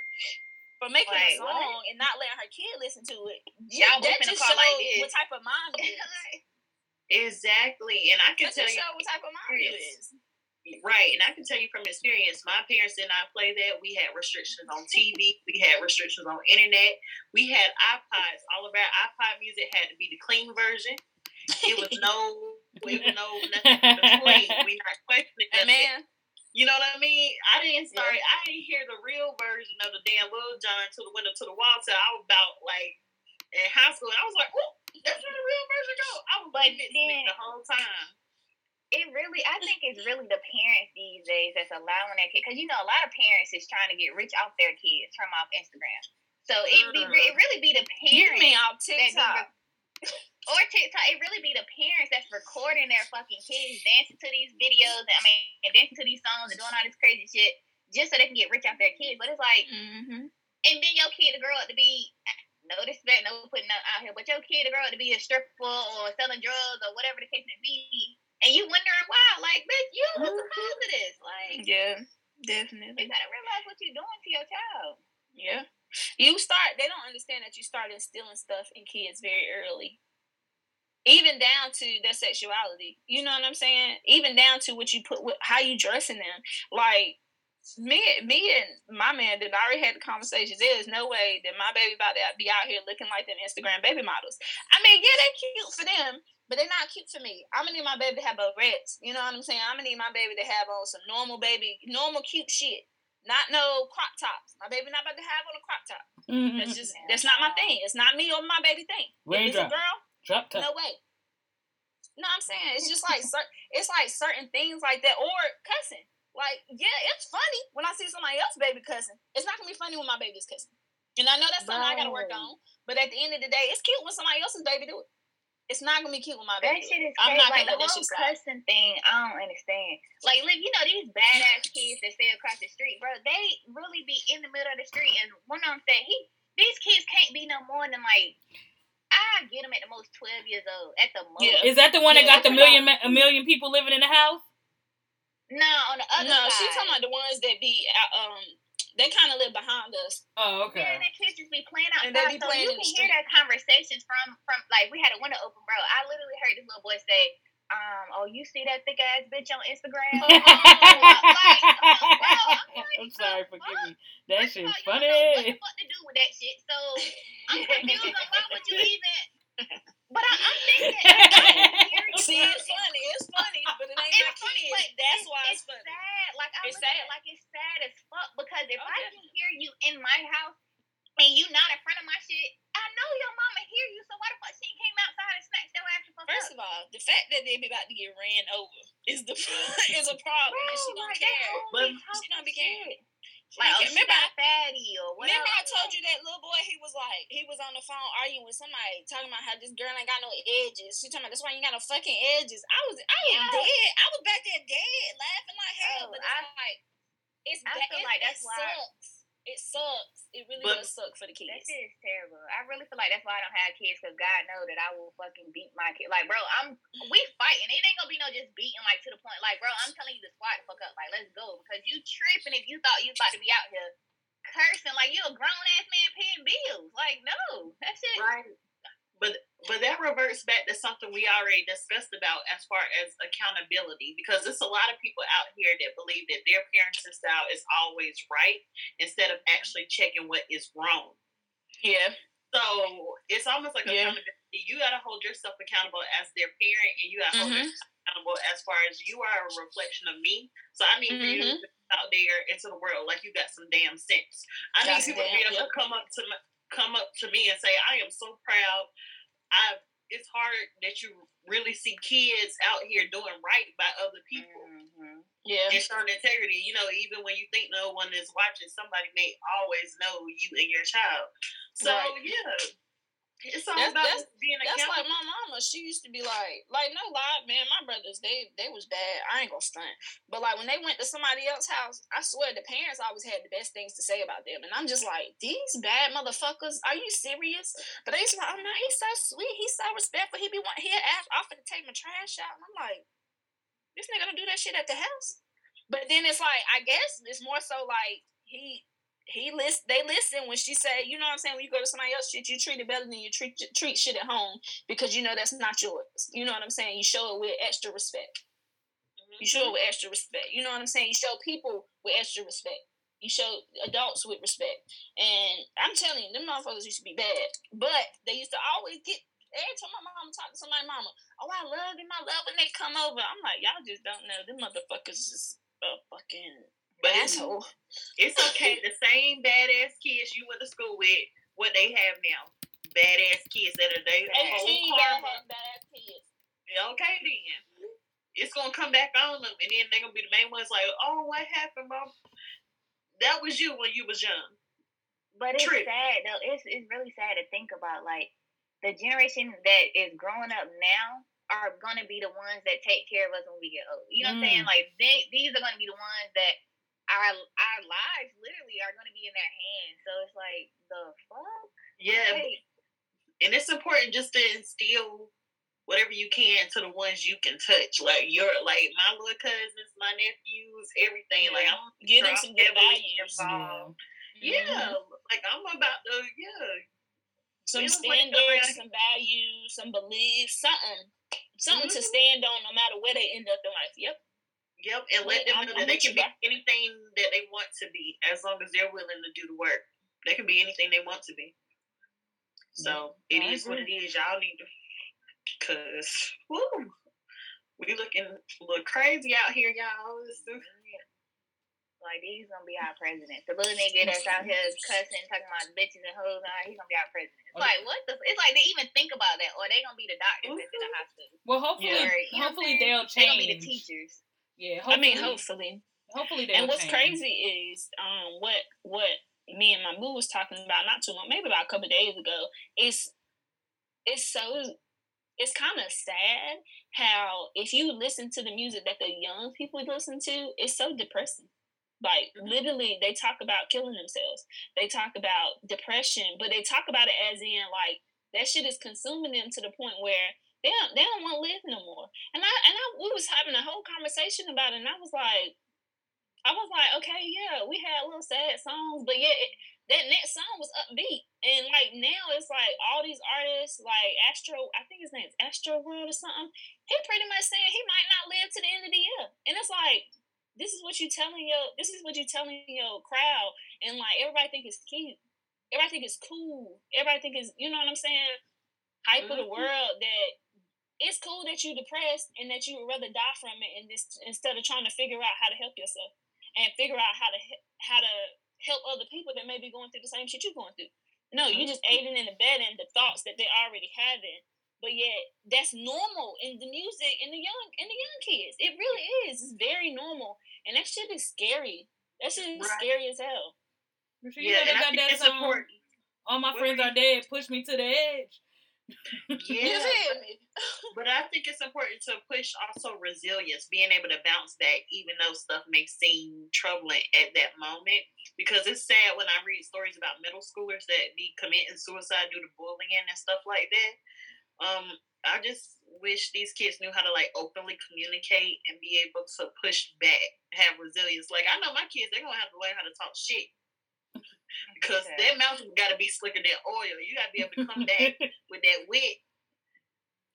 for making a song what? and not letting her kid listen to it. Y'all that just shows like what type of mom is. exactly, and I can that tell you what type of mom you is. Right, and I can tell you from experience, my parents did not play that. We had restrictions on TV, we had restrictions on internet, we had iPods. All of our iPod music had to be the clean version. It was no, it was no nothing between. We not questioning that. Man. You know what I mean? I didn't start. Yeah. I didn't hear the real version of the damn Lil Jon to the window to the wall till I was about like in high school. I was like, oh, that's where the real version go. I was like, this the whole time it really, I think it's really the parents these days that's allowing that kid. Because you know, a lot of parents is trying to get rich off their kids from off Instagram. So it be it mm-hmm. really be the parents. You mean off TikTok? Or TikTok, it really be the parents that's recording their fucking kids dancing to these videos. I mean, and dancing to these songs and doing all this crazy shit just so they can get rich off their kids. But it's like, mm-hmm. and then your kid to grow up to be no disrespect, no putting out here, but your kid to grow up to be a stripper or selling drugs or whatever the case may be and you wondering why, like, bitch, you was the cause of this. Like, yeah, definitely. You gotta realize what you're doing to your child. Yeah, you start. They don't understand that you start instilling stuff in kids very early. Even down to their sexuality, you know what I'm saying. Even down to what you put, how you dressing them. Like me, me and my man did already had the conversations. There is no way that my baby about to be out here looking like them Instagram baby models. I mean, yeah, they're cute for them, but they're not cute for me. I'm gonna need my baby to have a barrettes. You know what I'm saying? I'm gonna need my baby to have on some normal baby, normal cute shit. Not no crop tops. My baby not about to have on a crop top. Mm-hmm. That's just that's not my thing. It's not me or my baby thing. If it's a girl, drop top. No way. No, I'm saying it's just like it's like certain things like that or cussing. Like, yeah, it's funny when I see somebody else baby cussing. It's not gonna be funny when my baby's cussing. And I know that's something right. I gotta work on. But at the end of the day, it's cute when somebody else's baby do it. It's not gonna be cute with my baby. That shit is crazy. I'm not like the whole cussing thing. I don't understand. Like, look, you know these badass kids that stay across the street, bro. They really be in the middle of the street, and one of them said, "He, these kids can't be no more than like." I get them at the most twelve years old. At the most. Yeah. Is that the one yeah, that got the million a million people living in the house? No, on the other no, side. No, she's talking about the ones that be uh, um they kind of live behind us. Oh, okay. Yeah, and the kids just be playing outside, and they be so playing you can hear their conversations from from like we had a window open, bro. I literally heard this little boy say, um, oh, you see that thick ass bitch on Instagram? oh, like, oh, I'm, I'm sorry, forgive me. That shit funny. You know, what the fuck to do with that shit? So I'm confused on why would you even but I, am thinking. See, it's funny. It's funny, but it ain't it's my funny, kids. That's why it's, it's funny. sad. Like I it's sad. like it's sad as fuck because if okay. I can hear you in my house and you not in front of my shit, I know your mama hear you. So why the fuck she came outside and snatched your ass the First up? of all, the fact that they be about to get ran over is the is a problem. Bro, and she don't like, care. But she don't be caring. Like, oh, remember, I, fatty or whatever. Remember, I told you that little boy. He was like, he was on the phone arguing with somebody, talking about how this girl ain't got no edges. She talking about that's why you got no fucking edges. I was, I was yeah. dead. I was back there dead, laughing like hell. Oh, but it's I, like, it's I feel it, like that's it why. Sucks. It sucks. It really but, does suck for the kids. That shit is terrible. I really feel like that's why I don't have kids because God knows that I will fucking beat my kid. Like, bro, I'm we fighting. It ain't gonna be no just beating like to the point. Like, bro, I'm telling you to squat the fuck up. Like, let's go because you tripping if you thought you was about to be out here cursing like you a grown ass man paying bills. Like, no, that's it. Right. But but that reverts back to something we already discussed about as far as accountability, because there's a lot of people out here that believe that their parenting style is always right instead of actually checking what is wrong. Yeah. So it's almost like yeah. accountability. You gotta hold yourself accountable as their parent, and you gotta mm-hmm. hold yourself accountable as far as you are a reflection of me. So I need mm-hmm. you to mm-hmm. out there into the world like you got some damn sense. I need people to be able to come up to me, come up to me and say, "I am so proud." I it's hard that you really see kids out here doing right by other people. Mm-hmm. Yeah. And showing integrity. You know, even when you think no one is watching, somebody may always know you and your child. So right. yeah. It's all that's, about that's, being That's like my mama. She used to be like, like no lie, man. My brothers, they they was bad. I ain't gonna stunt. But like when they went to somebody else's house, I swear the parents always had the best things to say about them. And I'm just like, these bad motherfuckers. Are you serious? But they used to be like, oh no, he's so sweet. He's so respectful. He be want he ask offer to take my trash out, and I'm like, this nigga gonna do that shit at the house. But then it's like, I guess it's more so like he he list they listen when she say, you know what I'm saying, when you go to somebody else shit, you treat it better than you treat treat shit at home because you know that's not yours. You know what I'm saying? You show it with extra respect. Mm-hmm. You show it with extra respect. You know what I'm saying? You show people with extra respect. You show adults with respect. And I'm telling you, them motherfuckers used to be bad. But they used to always get every time my mom talk to somebody, mama, oh I love them, I love when they come over. I'm like, y'all just don't know. Them motherfuckers is a fucking but asshole. It's, it's okay. the same badass kids you went to school with, what they have now. Badass kids that are they have badass kids. Okay then. It's gonna come back on them and then they're gonna be the main ones like, oh what happened, mom? that was you when you was young. But it's Trick. sad though. It's it's really sad to think about. Like the generation that is growing up now are gonna be the ones that take care of us when we get old. You know what I'm saying? Mm. Like they, these are gonna be the ones that our our lives literally are gonna be in their hands. So it's like the fuck. Yeah. Like, and it's important just to instill whatever you can to the ones you can touch. Like your like my little cousins, my nephews, everything. Yeah. Like I'm get them some good values. Yeah. yeah. Like I'm about to yeah. Some standards, some values, some beliefs, something. Something mm-hmm. to stand on no matter where they end up in life. Yep. Yep, and let them know that they can be anything that they want to be as long as they're willing to do the work. They can be anything they want to be. So it is what it is. Y'all need to Cause woo, we looking a little crazy out here, y'all. Like he's gonna be our president. The little nigga that's out here cussing, talking about bitches and hoes, he's gonna be our president. It's like what the? It's like they even think about that, or they gonna be the doctors mm-hmm. that's in the hospital. Well, hopefully, yeah. hopefully they'll change. They gonna be the teachers. Yeah, hopefully. I mean, hopefully. Hopefully, and what's change. crazy is um what what me and my boo was talking about not too long, maybe about a couple days ago. It's it's so it's kind of sad how if you listen to the music that the young people listen to, it's so depressing. Like mm-hmm. literally, they talk about killing themselves. They talk about depression, but they talk about it as in like that shit is consuming them to the point where they don't they don't want to live no more. And I and I we was having a whole conversation about it, and I was like, I was like, okay, yeah, we had little sad songs, but yeah, it, that next song was upbeat. And like now it's like all these artists like Astro, I think his name is Astroworld or something. He pretty much saying he might not live to the end of the year. And it's like this is what you telling your this is what you telling your crowd. And like everybody think it's cute. Everybody think it's cool. Everybody think it's you know what I'm saying? Hype mm-hmm. of the mm-hmm. world that it's cool that you're depressed and that you would rather die from it and this instead of trying to figure out how to help yourself and figure out how to how to help other people that may be going through the same shit you're going through. No, you're mm-hmm. just aiding and abetting the thoughts that they're already having. But yet that's normal in the music in the young in the young kids. It really is. It's very normal. And that shit is scary. That shit is right. scary as hell. yeah, and I think it's important. All my friends are dead. Push me to the edge. Yeah, but, I think it's important to push also resilience, being able to bounce back even though stuff may seem troubling at that moment. Because it's sad when I read stories about middle schoolers that be committing suicide due to bullying and stuff like that. Um, I just wish these kids knew how to like openly communicate and be able to push back, have resilience. Like I know my kids, they're gonna have to learn how to talk shit because okay. that mouth got to be slicker than oil. You got to be able to come back with that wit.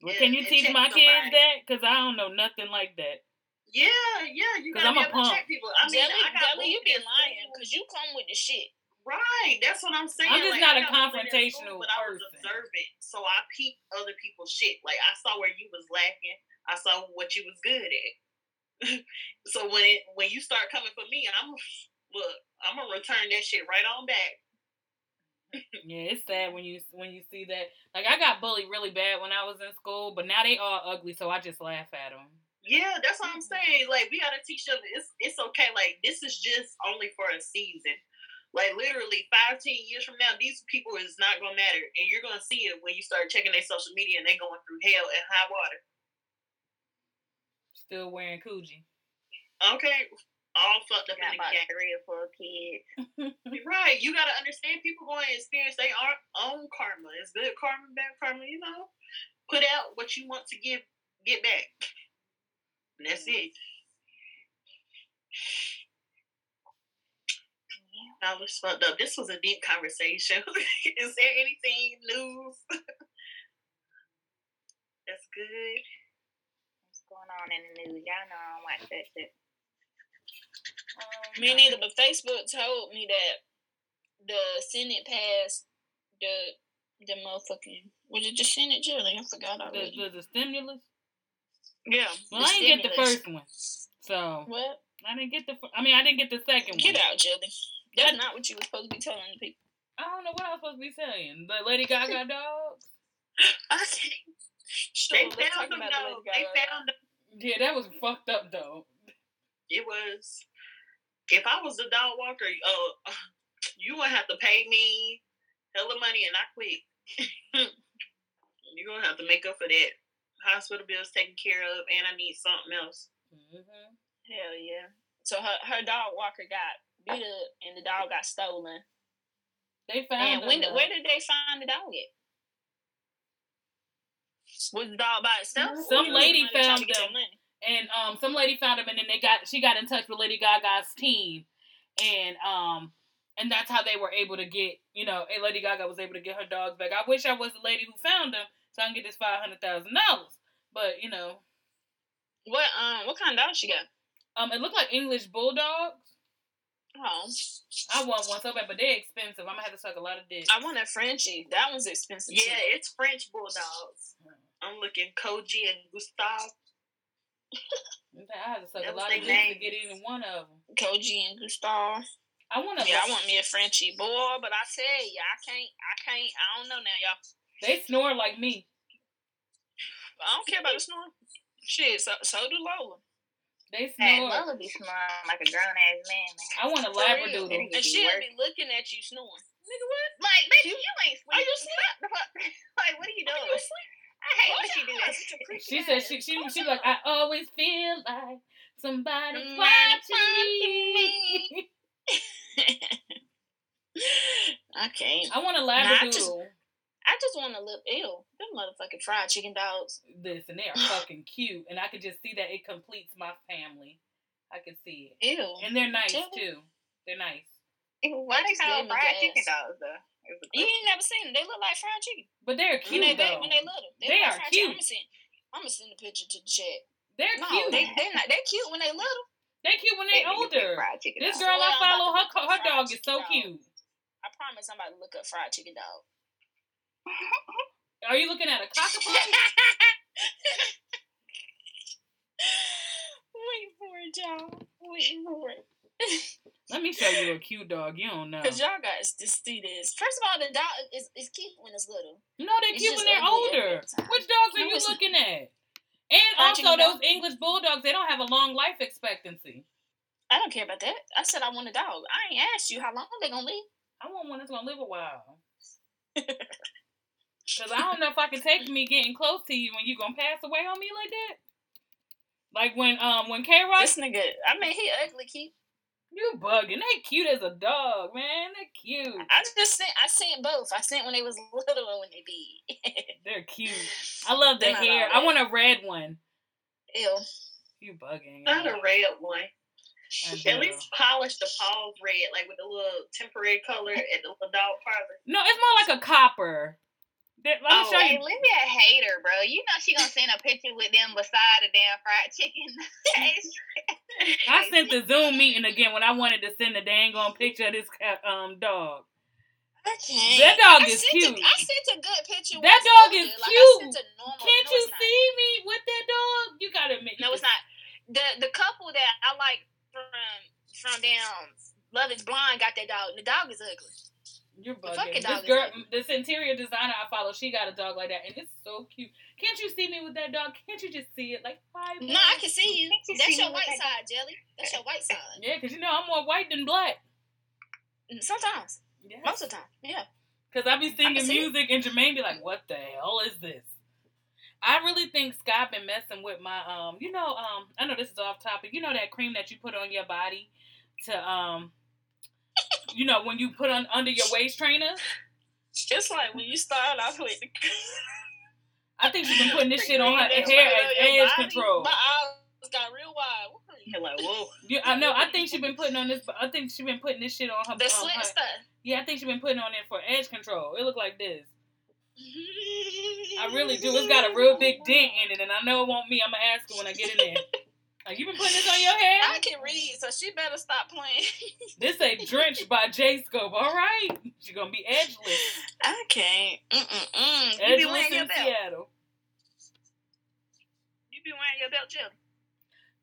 Well, and, can you teach my somebody. kids that? Because I don't know nothing like that. Yeah, yeah, you gotta I'm be able to check people. I mean, Jelly, I got Jelly, you be lying because you come with the shit. Right, that's what I'm saying. I'm just like, not a confrontational school, but person. I was observant, so I peeped other people's shit. Like I saw where you was lacking. I saw what you was good at. so when it, when you start coming for me, I'm look, I'm gonna return that shit right on back. yeah, it's sad when you when you see that. Like I got bullied really bad when I was in school, but now they all ugly, so I just laugh at them. Yeah, that's what I'm mm-hmm. saying. Like we gotta teach them it's it's okay. Like this is just only for a season. Like literally five, ten years from now, these people is not gonna matter, and you're gonna see it when you start checking their social media and they going through hell and high water. Still wearing Coogi. Okay, all fucked up in the game. Three or four kids. right. You got to understand people going to experience their own karma. It's good karma, bad karma. You know, put out what you want to give, get back. And that's mm-hmm. it. Now let's fucked up. This was a deep conversation. Is there anything news? that's good. What's going going on in the news. Y'all know I don't watch that shit. Um, me neither, but Facebook told me that the Senate passed the the motherfucking was it the Senate Jelly? I forgot already. The, the, the stimulus. Yeah. Well, I didn't get the first one, so what? I didn't get the. I mean, I didn't get the second get one. Get out, Jelly. That's not what you were supposed to be telling the people. I don't know what I was supposed to be saying. The Lady Gaga dogs. Okay. They found them though. They found them. Yeah, that was fucked up though. It was. If I was a dog walker, uh, you would have to pay me hella money and I quit. You're gonna have to make up for that. Hospital bills taken care of, and I need something else. Mm-hmm. Hell yeah! So her her dog walker got beat up, and the dog got stolen. They found. And when where did they find the dog at? Was the dog by itself? Some lady found them, and um, some lady found him, and then they got she got in touch with Lady Gaga's team, and um, and that's how they were able to get you know, Lady Gaga was able to get her dogs back. I wish I was the lady who found them, so I can get this five hundred thousand dollars. But you know, what um, what kind of dog she got? Um, it looked like English bulldogs. Oh. I want one so bad, but they're expensive. I'm gonna have to suck a lot of dick. I want a Frenchie. That one's expensive. Yeah, too. it's French bulldogs. I'm looking Koji and Gustav. I had to suck that a lot of dick to get even one of them. Koji and Gustav. I want to. Yeah, I want me a Frenchie, boy. But I tell you, I can't. I can't. I don't know now, y'all. They snore like me. I don't care about the snore. Shit, so so do Lola. They snore. Lola be snoring like a grown ass man. I want a labradoodle. And she'll be looking at you snoring. Nigga, what? Like, bitch, you, you ain't sleep. Are you asleep? like, what are you doing? Are you I hate when she do that. She said she she she like I always feel like somebody's watching mm, me. I can't. I want a labradoodle. Nah, I just want to live ill. Them motherfucking fried chicken dogs. Listen, they are fucking cute, and I could just see that it completes my family. I can see it. Ew. And they're nice too. They're nice. Why they call fried chicken dogs though? You ain't never seen them. They look like fried chicken. But they're cute when they, though. When they little, they, they are cute. I'm gonna send. I'm gonna send a picture to the chat. They're no, cute. They they not. They're cute when they little. They're cute when they older. This girl I follow, her her dog is so cute. I promise I'm about to look up fried chicken dog. Are you looking at a cockapoo? Wait for it, y'all. Waiting for it. Let me show you a cute dog. You don't know. Cause y'all guys to see this. First of all, the dog is, is cute when it's little. No, they're it's cute when they're older. Which dogs are you looking at? And also, those dog? English bulldogs, they don't have a long life expectancy. I don't care about that. I said I want a dog. I ain't asked you how long they gonna live. I want one that's gonna live a while. Cause I don't know if I can take me getting close to you when you gonna pass away on me like that. Like when um when K Rock This nigga I mean he ugly cute. You bugging. They cute as a dog, man. They're cute. I just sent I sent both. I sent when they was little and when they big. They're cute. I love the hair. I want a red one. Ew. You bugging. Not a red one. At least polish the paws red, like with the little temporary color at the little dog parlor. No, it's more like a copper. Let me oh, show hey, you. Olivia a hater, bro. You know she gonna send a picture with them beside the damn fried chicken. I sent the Zoom meeting again when I wanted to send a dang on picture of this um dog. Can't. That dog I is cute. A, I sent a good picture. With that dog is like cute. Normal, Can't no, you see me with that dog? You gotta admit. No, it's not. The the couple that I like from from down Love is Blind got that dog. The dog is ugly. You're bugging. This girl, this interior designer I follow, she got a dog like that, and it's so cute. Can't you see me with that dog? Can't you just see it? Like, hi. No, I can see you. you That's see your white side, that? Jelly. That's your white side. Yeah, because you know I'm more white than black. Mm, sometimes. Yes. Most of the time. Yeah. Because I be singing I music, and Jermaine be like, "What the hell is this?" I really think Scott been messing with my um. You know um. I know this is off topic. You know that cream that you put on your body to um you know, when you put on under your waist trainer. It's like when you start off with the. I think she's been putting this shit on her hair as edge control. My eyes got real wide. You're like, whoa. Yeah, I know. I think she's been putting on this. I think she's been putting this shit on her. The um, slit her, stuff. Yeah, I think she's been putting on it for edge control. It look like this. I really do. It's got a real big dent in it, and I know it won't me. I'm gonna ask her when I get in there. Like, you been putting this on your head? I can read, so she better stop playing. this ain't drenched by J Scope. All right, she gonna be edgeless. I can't. Mm-mm-mm. Edgeless you be wearing your belt. Seattle. You be wearing your belt, Jim.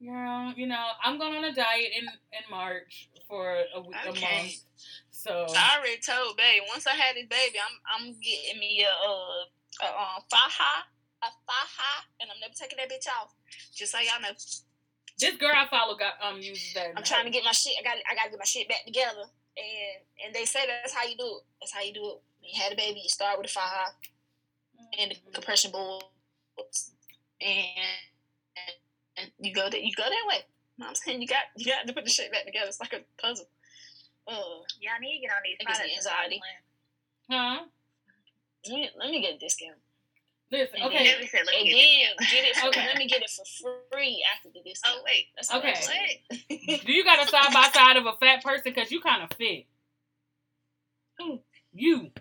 Girl, you know I'm going on a diet in in March for a, okay. a month. So I already told babe once I had this baby, I'm I'm getting me a uh a, um faja a faja, and I'm never taking that bitch off. Just so y'all know. This girl I follow got um uses that. I'm trying to get my shit. I got I got to get my shit back together, and and they say that's how you do it. That's how you do it. When you had a baby, you start with a faja mm-hmm. and the mm-hmm. compression balls, and, and you go that you go that way. I'm saying you got you got to put the shit back together. It's like a puzzle. Oh, y'all need to get on these products. Anxiety. Huh? Let me, let me get a discount. Listen, and okay. Then, said, and then get it. For, okay. Let me get it for free after the discount. Oh wait. That's okay. Do you got a side by side of a fat person? Cause you kind of fit. Who? You.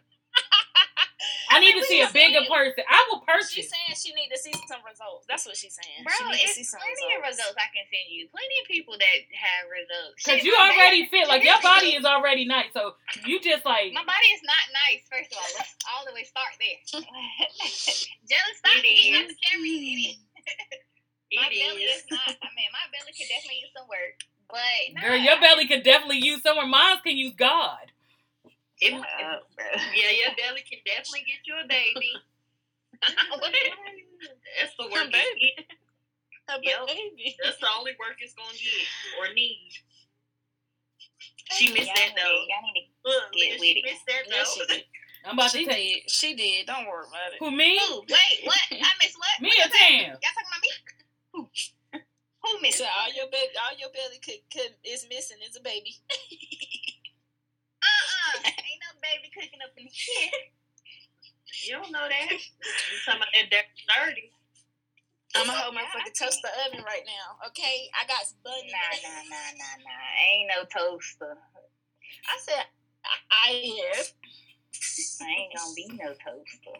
I need to see a bigger saying, person. I will purchase. She's saying she need to see some results. That's what she's saying. Bro, it's plenty results. of results I can send you. Plenty of people that have results. Because you already fit. Like your body is already nice. So you just like my body is not nice. First of all, let's all the way start there. Jealous, stop being on the camera, idiot. my belly is. is not. I mean, my belly could definitely use some work. But girl, your belly could definitely use somewhere. Mine can use God. It, yeah, your belly can definitely get you a baby. That's the work. baby. Yep. baby. That's the only work it's gonna get or need. She missed that though. Look, get with it. Missed that though. I'm about she to take it. She did. Don't worry about it. Who me? Who? Wait, what? I missed what? me or Tam? Y'all talking about me? Who? Who missed? So all your baby, all your belly could, could is missing is a baby. baby cooking up in here. You don't know that. You talking about that thirty. I'm gonna hold my fucking toaster oven right now. Okay, I got bunny. Nah, nah, nah, nah, nah. Ain't no toaster. I said I, I am. I ain't gonna be no toaster.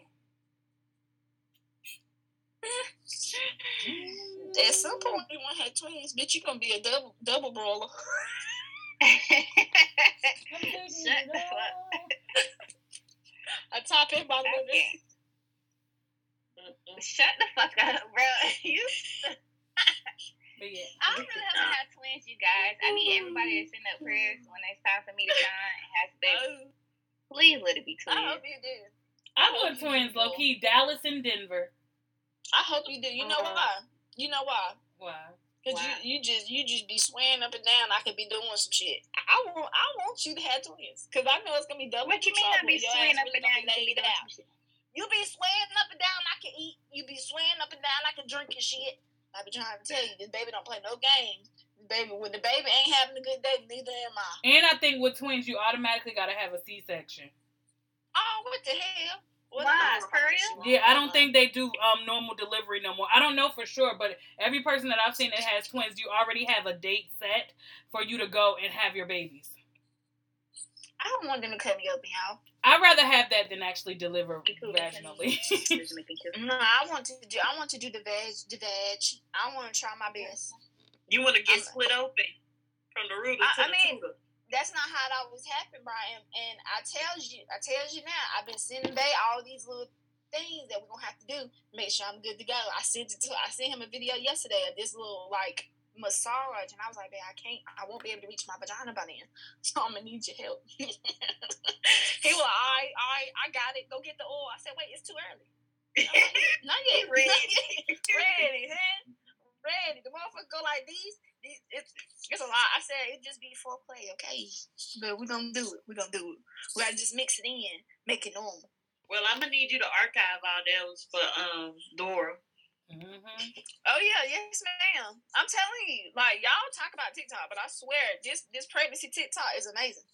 At some point, you want to have twins, bitch. You gonna be a double double brawler. Shut the fuck. A top end by the way. Shut the fuck up, bro. You. Yeah. I don't really have to have twins, you guys. I need everybody to send up prayers when it's time for me to shine and have babies. Please let it be twins. I hope you do. I, I want twins, low key. Dallas and Denver. I hope you do. You know uh-huh. why? You know why? Why? Cause wow. you, you just you just be swaying up and down. I could be doing some shit. I want I want you to have twins. Cause I know it's gonna be double. What you mean? I be swaying up and down? You be You be swaying up and down. I can eat. You be swaying up and down. I can drink and shit. I be trying to tell you, this baby don't play no games. Baby, when the baby ain't having a good day, neither am I. And I think with twins, you automatically gotta have a C section. Oh, what the hell? Why? Yeah, I don't think they do um normal delivery no more. I don't know for sure, but every person that I've seen that has twins, you already have a date set for you to go and have your babies. I don't want them to cut me open, y'all. I'd rather have that than actually deliver vaginally. no, I want to do. I want to do the veg. The veg. I want to try my best. You want to get I'm, split open from the root to I, the I mean, that's not how it always happened, Brian. And I tells you, I tells you now, I've been sending Bay all these little things that we're gonna have to do. Make sure I'm good to go. I sent it to I sent him a video yesterday of this little like massage, and I was like, "Babe, I can't. I won't be able to reach my vagina by then, so I'm gonna need your help." he was like, "All right, all right, I got it. Go get the oil." I said, "Wait, it's too early." not yet, ready, ready, huh? Ready. The motherfucker go like these. It's, it's a lot. I said it just be foreplay, okay? But we're gonna do it. We're gonna do it. We gotta just mix it in, make it normal. Well, I'm gonna need you to archive all those for um Dora. Mm-hmm. Oh yeah, yes, ma'am. I'm telling you, like y'all talk about TikTok, but I swear this this pregnancy TikTok is amazing.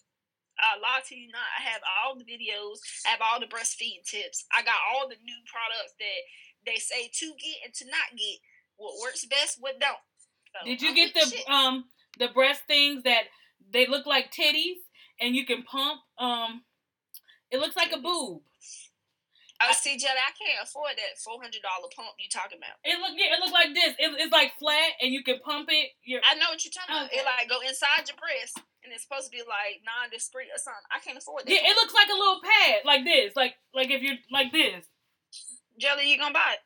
I lie to you not. I have all the videos. I have all the breastfeeding tips. I got all the new products that they say to get and to not get what works best, what don't. So, Did you get the shit. um the breast things that they look like titties and you can pump? Um, it looks like a boob. Oh, see, Jelly, I can't afford that four hundred dollar pump you talking about. It look yeah, it look like this. It, it's like flat, and you can pump it. You're, I know what you're talking okay. about. It like go inside your breast, and it's supposed to be like non-discreet or something. I can't afford that. Yeah, it looks like a little pad, like this, like like if you're like this. Jelly, you gonna buy it?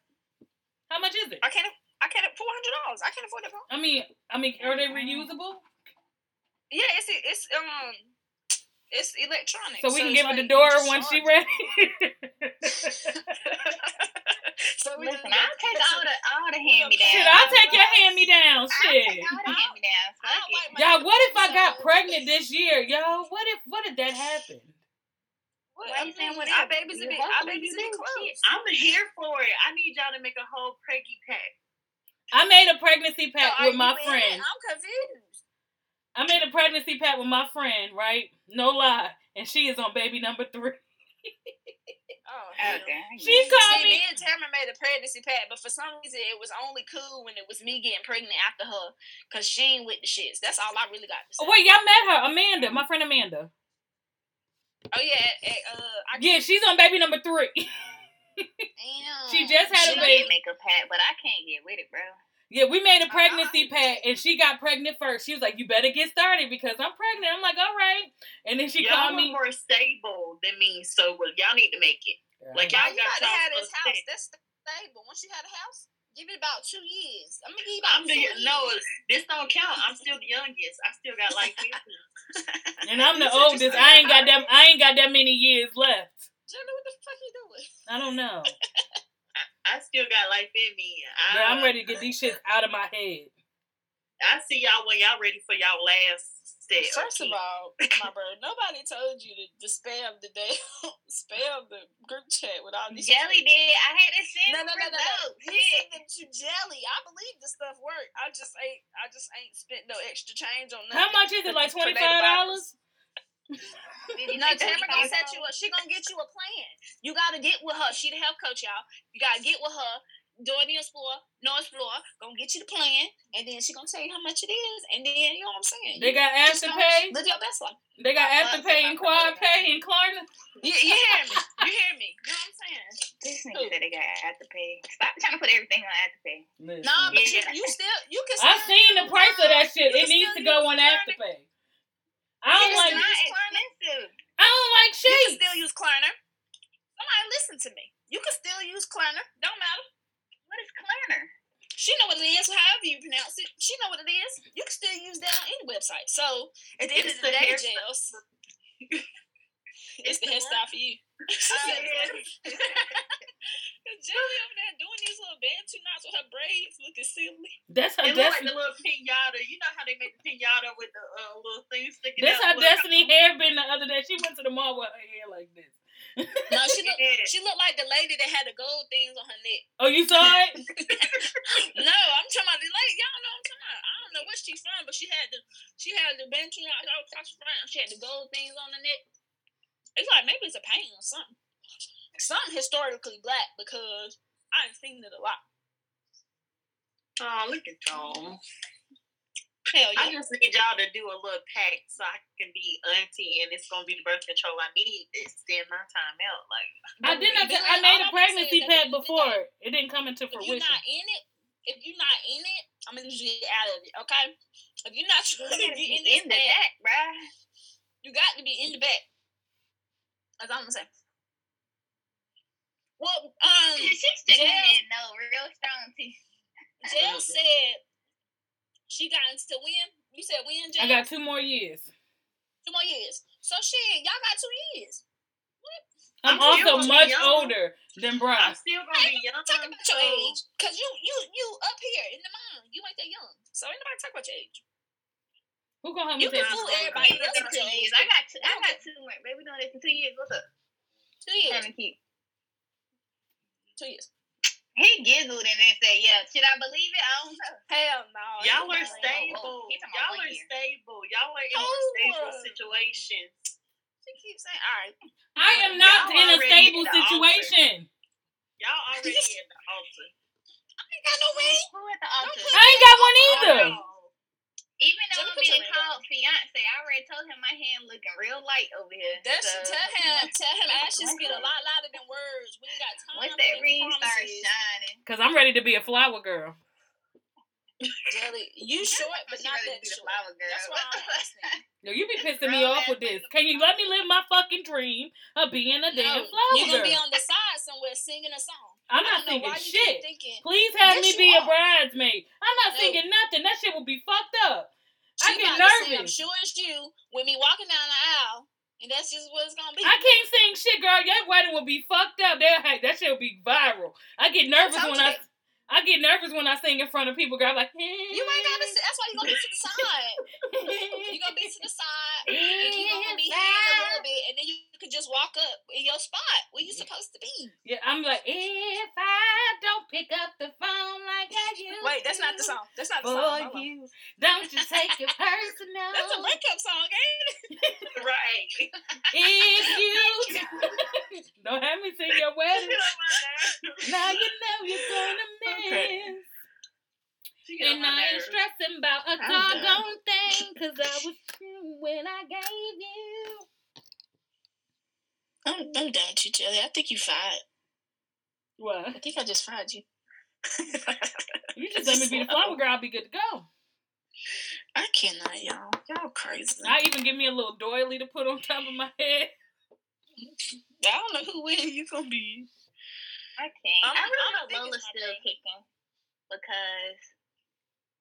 How much is it? I can't. I can't. Four hundred dollars. I can't afford that pump. I mean, I mean, are they reusable? Yeah, it's it's um it's electronic. So we so can give her like the door when she ready. so we Listen, I'll take all the all the hand me downs. Shit, I'll take your hand me downs. Shit. all the hand me downs. Y'all, what if I got pregnant this year? Yo, what if what if that happened? What, I'm saying, what our babies are big, our babies are close. I'm here for it. I need y'all to make a whole preggy pack. I made a pregnancy pack so with my friend. I'm confused. I made a pregnancy pact with my friend, right? No lie. And she is on baby number three. oh, okay. She called See, me. Me and Tamara made a pregnancy pact, but for some reason it was only cool when it was me getting pregnant after her, cause she ain't with the shits. That's all I really got to say. Oh, wait, y'all met her, Amanda, my friend Amanda. Oh yeah, uh, I yeah, she's on baby number three. Damn. She just had she a baby. Make a pact, but I can't get with it, bro. Yeah, we made a pregnancy pact, and she got pregnant first. She was like, "You better get started because I'm pregnant." I'm like, "All right," and then she y'all called me more stable than me, so well, y'all need to make it. Like y'all you got to have this house. That's stable. Once you have a house, give it about two years. I'm gonna give you about I'm two the, years. No, this don't count. I'm still the youngest. I still got like this. and I'm the oldest. I ain't got that. I ain't got that many years left. Jenna, what the fuck you doing? I don't know. I still got life in me. I, Girl, I'm ready to get these shits out of my head. I see y'all when y'all ready for y'all last step. First of all, my bird, nobody told you to, to spam the day, spam the group chat with all these. Jelly did. I had to send no, no, no, no, no. You sent them to Jelly. I believe the stuff worked. I just ain't. I just ain't spent no extra change on nothing. How much is it? Like twenty five dollars. no, Tamara gonna set you up. She gonna get you a plan. You gotta get with her. She the health coach, y'all. You gotta get with her. Doing the explore, no explore, gonna get you the plan, and then she gonna tell you how much it is, and then you know what I'm saying. They got afterpay. Live your best life. They got afterpay and quad pay and Klarna. You, you hear me? You hear me? You know what I'm saying? This nigga said they got afterpay. Stop trying to put everything on afterpay. No, nah, but yeah. you, you still you can. Still I've seen the price of that shit. It needs to go on afterpay. I don't like. expensive. I don't like shit. You can still use Klarna. Somebody listen to me. You can still use Klarna. Don't matter. What is Klarna? She know what it is, however you pronounce it. She know what it is. You can still use that on any website. So at the end of the, the day, Jels, it's, the hairstyle for you. Jelly over there doing these little bantu knots with her braids, looking silly. That's her it destiny. Like the little pinata. You know how they make the pinata with the uh, little things sticking That's out. her destiny hair been the other day. She went to the mall with her hair like this. no, she looked. She looked like the lady that had the gold things on her neck. Oh, you saw it? no, I'm talking about the lady. Y'all know I'm talking about. I don't know where she's from, but she had the she had the bench all across the front. She had the gold things on the neck. It's like maybe it's a painting or something something historically black because I've seen it a lot. Oh, look at y'all. Hell yeah. I just need y'all to do a little pack so I can be auntie and it's gonna be the birth control I need to extend my time out. Like I didn't I made a pregnancy pack before. It didn't come into fruition. If you're not in it, if you're not in it, I'm gonna get out of it, okay? If you're not trying to be in, in the back, bruh. You got to be in the back. That's all I'm gonna say. Well, um, she's sticking in no real strong teeth. Jill said she got into when? You said when? Jill? I got two more years. Two more years. So shit, y'all got two years. What? I'm, I'm also much older than Brian. I'm still gonna be young. Talk about your age, cause you you you up here in the mind. You ain't that young, so ain't nobody talk about your age. Who gonna help me? You can fool everybody else with your age. I got two. I got two more. Baby, doing this in two years. What's up? Two years. Trying to keep. Two years. He giggled and then said, "Yeah, should I believe it? I don't know." Hell no. Y'all are stable. Y'all are stable. Y'all are in oh. stable situations. She keeps saying, "All right." I am not in a stable situation. Y'all already in the altar. I ain't got no ring. Who at the altar? I ain't got one either. Oh. Even though I'm being called fiance, I already told him my hand looking real light over here. That's so. tell him, tell him actions speak a lot louder than words. We got time. Once that ring starts shining. Cause I'm ready to be a flower girl. Jelly, you short, but not that short. Flower girl. That's why I'm asking. Yo, you be pissing me off with this. Can you let me live my fucking dream of being a damn no, flower You're gonna be on the side somewhere singing a song. I'm not singing shit. Please have yes, me be a bridesmaid. I'm not no. singing nothing. That shit will be fucked up. She I get nervous. I'm sure it's you with me walking down the aisle. And that's just what it's gonna be. I can't sing shit, girl. Your wedding will be fucked up. That shit will be viral. I get nervous when I. That. I get nervous when I sing in front of people. Girl, I'm like, hey. you ain't gotta. That's why you gonna be to the side. you gonna be to the side, and you gonna be here a little bit, and then you can just walk up in your spot where you supposed to be. Yeah, I'm like, if I don't pick up the phone like I used Wait, that's not the song. That's not the song. For you, don't you take it personal. That's a breakup song, ain't it? right. If you don't have me sing your wedding, now you know you're gonna miss. Okay. And I ain't stressing about a doggone thing, cause I was true when I gave you. I'm, I'm done with you, Jelly. I think you fired. What? I think I just fired you. you just let me be the flower girl. I'll be good to go. I cannot, y'all. Y'all crazy. I even give me a little doily to put on top of my head. I don't know who win you gonna be. I can't. I'm, I really I'm know Lola's still kicking because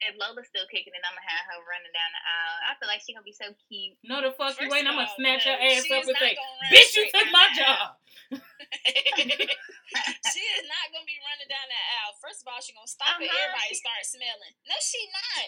if Lola's still kicking it, I'm gonna have her running down the aisle. I feel like she's gonna be so cute. No, the fuck First you ain't. I'm gonna snatch her ass up and say, "Bitch, you took my job." she is not gonna be running down that aisle. First of all, she's gonna stop uh-huh. and everybody start smelling. No, she not.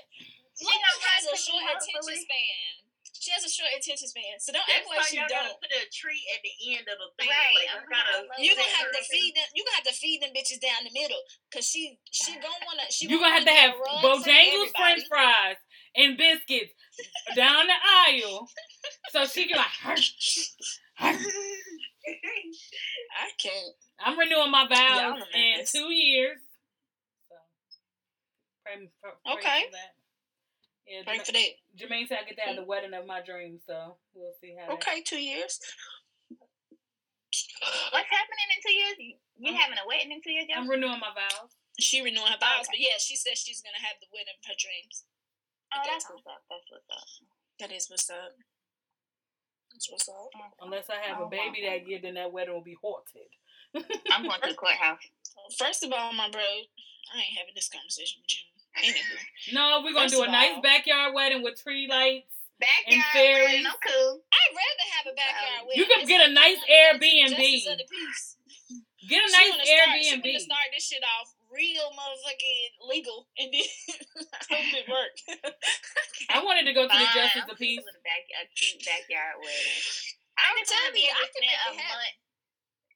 She Lola has a short attention span. She has a short attention span, so don't That's act like she don't. Put a tree at the end of the thing. Right. Like, gotta, you gonna have to feed them. You gonna have to feed them bitches down the middle, cause she she gonna wanna. She you gonna have to have Bojangles French fries and biscuits down the aisle, so she can like. I can't. I'm renewing my vows in two years. So, pray, pray okay. Yeah, Pray for that. Jermaine said I get that have the wedding of my dreams, so we'll see how. Okay, that... two years. What's happening in two years? You I'm, having a wedding in two years? I'm renewing my vows. She renewing her vows, okay. but yeah, she says she's gonna have the wedding of her dreams. Oh, that's what's up. That's what's up. That is what's up. That's what's up. Mm. Unless I have oh, a baby that year, then that wedding will be haunted. I'm going to the courthouse. First of all, my bro, I ain't having this conversation with you. No, we're gonna First do a nice backyard wedding with tree lights. Backyard and fairies. wedding, I'm cool. I'd rather have a backyard wedding. You can get a nice Airbnb. Get a nice Airbnb. Start, start this shit off real motherfucking legal, and then I hope it worked. I wanted to go to Fine. the Justice of Peace. A, back, a cute backyard wedding. I'm telling you, I can make a month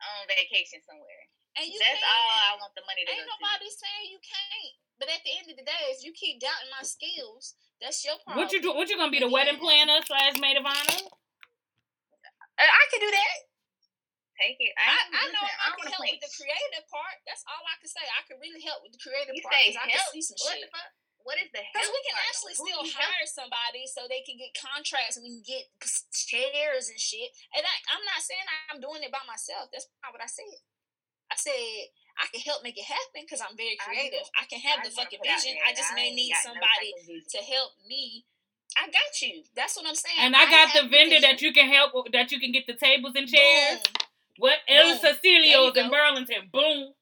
on vacation somewhere. And you That's can. all I want the money to do. Ain't go nobody to. saying you can't. But at the end of the day, if you keep doubting my skills, that's your problem. What you do? What you gonna be the wedding planner slash maid of honor? Uh, I can do that. Take it. I, I, I know I, I can help with the creative part. That's all I can say. I can really help with the creative you part. Say help. I can see some what shit. What is the Because we can part? actually still hire help? somebody so they can get contracts and we can get chairs and shit. And I, I'm not saying I'm doing it by myself. That's not what I said. I said I can help make it happen because I'm very creative. I, I can have I the fucking vision. I just may need somebody no to help me. I got you. That's what I'm saying. And I, got the vendor that you can help. Uh, that you can get the tables and chairs. Boom. What El Cecilio's in Burlington? Boom.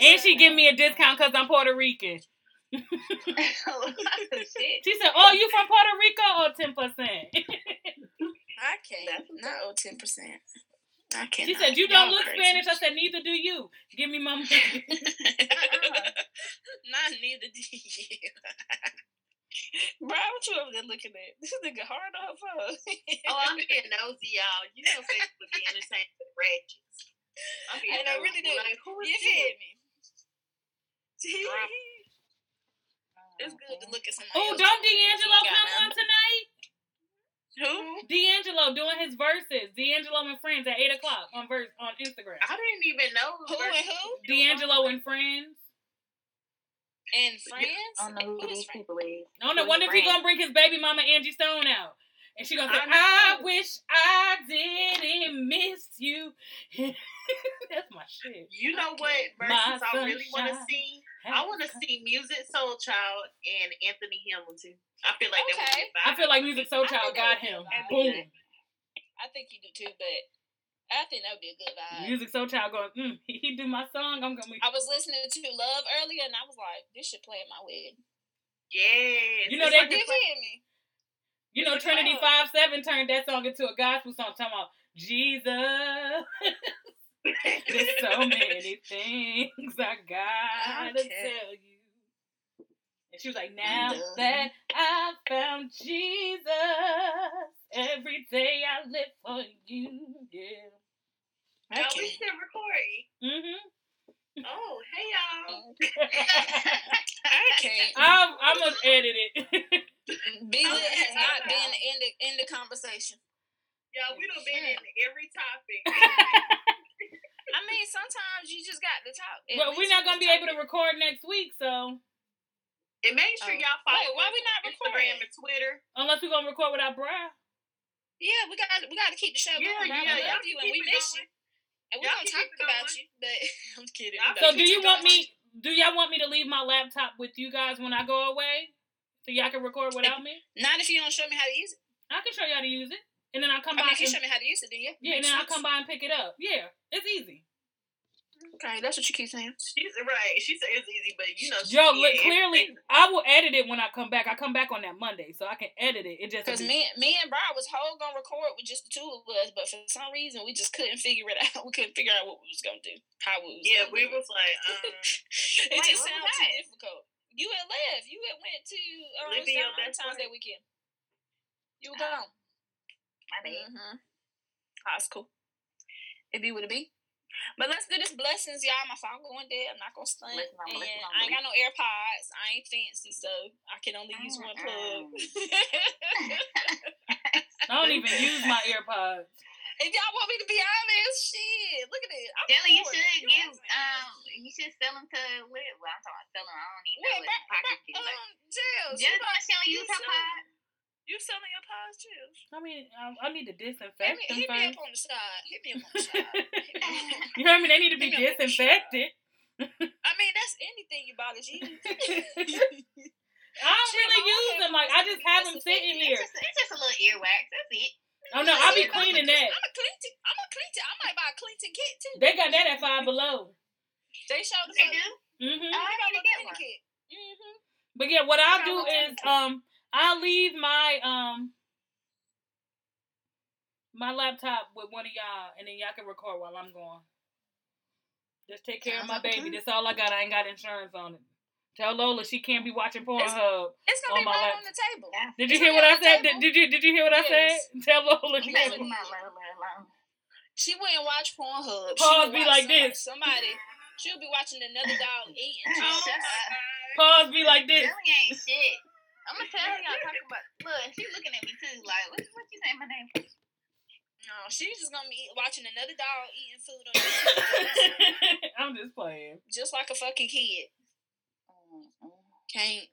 And she give me a discount because I'm Puerto Rican. oh, she said, "Oh, you from Puerto Rico or ten percent?" I can't. Not oh, ten percent. I can't. She said, "You don't look crazy. Spanish." I said, "Neither do you." Give me my money. Not neither do you. Bro, what you over there looking at? This nigga hard on her oh, I'm being nosy, y'all. You know Facebook be entertaining the ratchets. I'm being and nosy. I really do. Like, who is you feel me? it's good to look at somebody. Oh, don't D'Angelo come on tonight? Who? D'Angelo doing his Verzuz. D'Angelo and friends at eight o'clock on Verzuz on Instagram. I didn't even know who and who. D'Angelo and friends. And friends. I don't know who, these people is. I don't know. Wonder if he gonna bring his baby mama Angie Stone out. And she gonna say, I, I wish I didn't miss you. That's my my shit. You know what Verzuz I really want to see? I want to see Musiq Soulchild and Anthony Hamilton. I feel like okay. I feel like Musiq Soulchild got him. Boom. I think you do too, but I think that would be a good vibe. Musiq Soulchild going, mm, he, he do my song. I'm gonna. Be... I was listening to Love earlier, and I was like, this should play at my wedding. Yeah. You know they did me. You know Trinity Five Seven turned that song into a gospel song, talking about Jesus. There's so many things I gotta okay. tell you. And she was like, Now that I found Jesus, every day I live for you. Yeah. Okay. Oh, we still recording. Mm-hmm. Oh, hey y'all. okay. I'm, I'm gonna edit it. Be lit has not been in the in the conversation. Yeah, we don't been in every topic. I mean, sometimes you just got to talk. Well, we're not gonna be able to record next week, so. And make sure oh. y'all follow. Wait, why we not recording? Instagram and Twitter. Unless we're gonna record without Brian. Yeah, we got we got to keep the show yeah, going. Yeah, we love you and we miss going. you, and we're gonna talk about you. But I'm kidding. So, do you want me? Do y'all want me to leave my laptop with you guys when I go away, so y'all can record without me? Not if you don't show me how to use it. I can show y'all to use it. And then I'll come I by. Mean, you show me how to use it, then yeah. Yeah, and then sense. I'll come by and pick it up. Yeah, it's easy. Okay, that's what you keep saying. She's right. She said it's easy, but you know. Yo, look, clearly, everything. I will edit it when I come back. I come back on that Monday, so I can edit it. It just because me, me and Brian was whole gonna record with just the two of us, but for some reason we just couldn't figure it out. We couldn't figure out what we was gonna do, how we was. Yeah, we was like, um, it wait, just sounded too difficult. You had left. You had went to um, times that weekend. You were gone. My bad. Mm-hmm. High school. It be what it be. But let's do this blessings, y'all. My phone going dead. I'm not gonna stunt. Listen, and listen, I ain't got no AirPods. I ain't fancy, so I can only use one plug. I don't even use my AirPods. If y'all want me to be honest, shit, look at it. Jelly, you should give um, you should sell them to what? Well, I'm talking about selling. I don't even know what pocket um, Jill, Jill, you use her pod. You selling your pies too? I mean, um, I need to disinfect hit them hit first. me up on the side. Hit me up on the side. you heard me? They need to be disinfected. I mean, that's anything you buy to use. I don't really use them. Like I just have them sitting here. It's just, it's just a little earwax. That's it. Oh no, I'll be cleaning that. I'm a Clinton. I'm a Clinton. I might buy a Clinton kit too. They got that at Five Below. They show the They do. Mhm. Oh, I need to get one. Kit. Mhm. But yeah, what I'll do is um I'll leave my um my laptop with one of y'all, and then y'all can record while I'm gone. Just take care of my baby. That's all I got. I ain't got insurance on it. Tell Lola she can't be watching Pornhub. It's, it's gonna on be right on the table. Did you hear what I said? Did, did, you Did you hear what yes. I said? Tell Lola she can't. She wouldn't watch Pornhub. Pause be like this. Somebody. She'll be watching another dog eating. Oh, Pause be like this. Really ain't shit. I'm gonna tell y'all talking about. Look, she's looking at me too. Like, what? What you saying my name? No, she's just gonna be watching another dog eating food on YouTube. I'm just playing. Just like a fucking kid. Can't.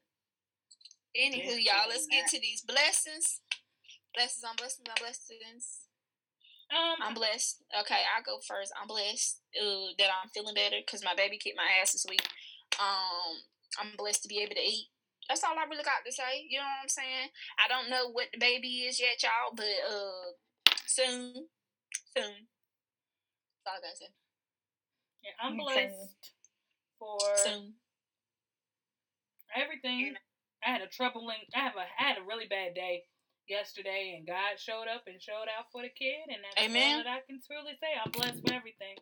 Anywho, y'all, let's get to these blessings. Blessings on blessings on blessings. Um, I'm blessed. Okay, I'll go first. I'm blessed uh, that I'm feeling better because my baby kicked my ass this week. Um, I'm blessed to be able to eat. That's all I really got to say. You know what I'm saying? I don't know what the baby is yet, y'all, but uh, soon, soon. That's all I gotta say. Yeah, I'm blessed for soon. Everything. I had a troubling. I have a I had a really bad day yesterday, and God showed up and showed out for the kid, and that's Amen. all that I can truly say. I'm blessed for everything.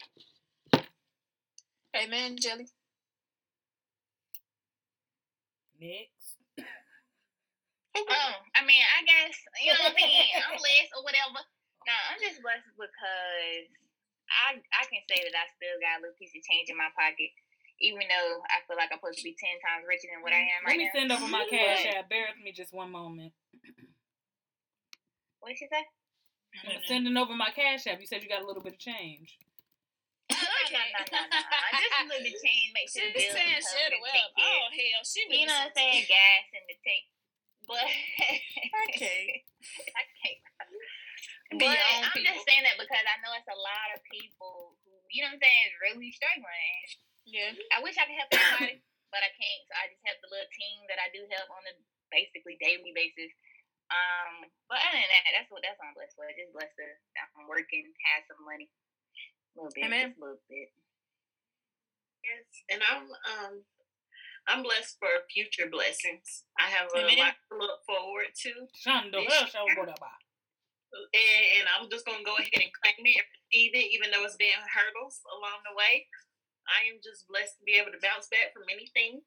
Amen, Jelly. Nick. Oh, I mean, I guess you know what I mean. I'm blessed or whatever. No, I'm just blessed because I I can say that I still got a little piece of change in my pocket, even though I feel like I'm supposed to be ten times richer than what I mm, am right Let me now. send over my cash app. Bear with me just one moment. What did she say? I'm sending over my cash app. You said you got a little bit of change. no, no, no, no, no. Just a little bit change makes sure the bills saying shit well. Oh hell, she really You know what I'm saying? Gas in the tank. But okay, I can't. But I'm people. just saying that because I know it's a lot of people who you know what I'm saying, is really struggling. Yeah. I wish I could help everybody, but I can't. So I just help the little team that I do help on a basically daily basis. Um, but other than that, that's what that's what I'm blessed for. Just blessed to I'm working, have some money, a little bit, Amen. just a little bit. Yes, and I'm um I'm blessed for future blessings. I have a Amen. lot to look forward to. And, and I'm just gonna go ahead and claim it and receive it, even though it's been hurdles along the way. I am just blessed to be able to bounce back from anything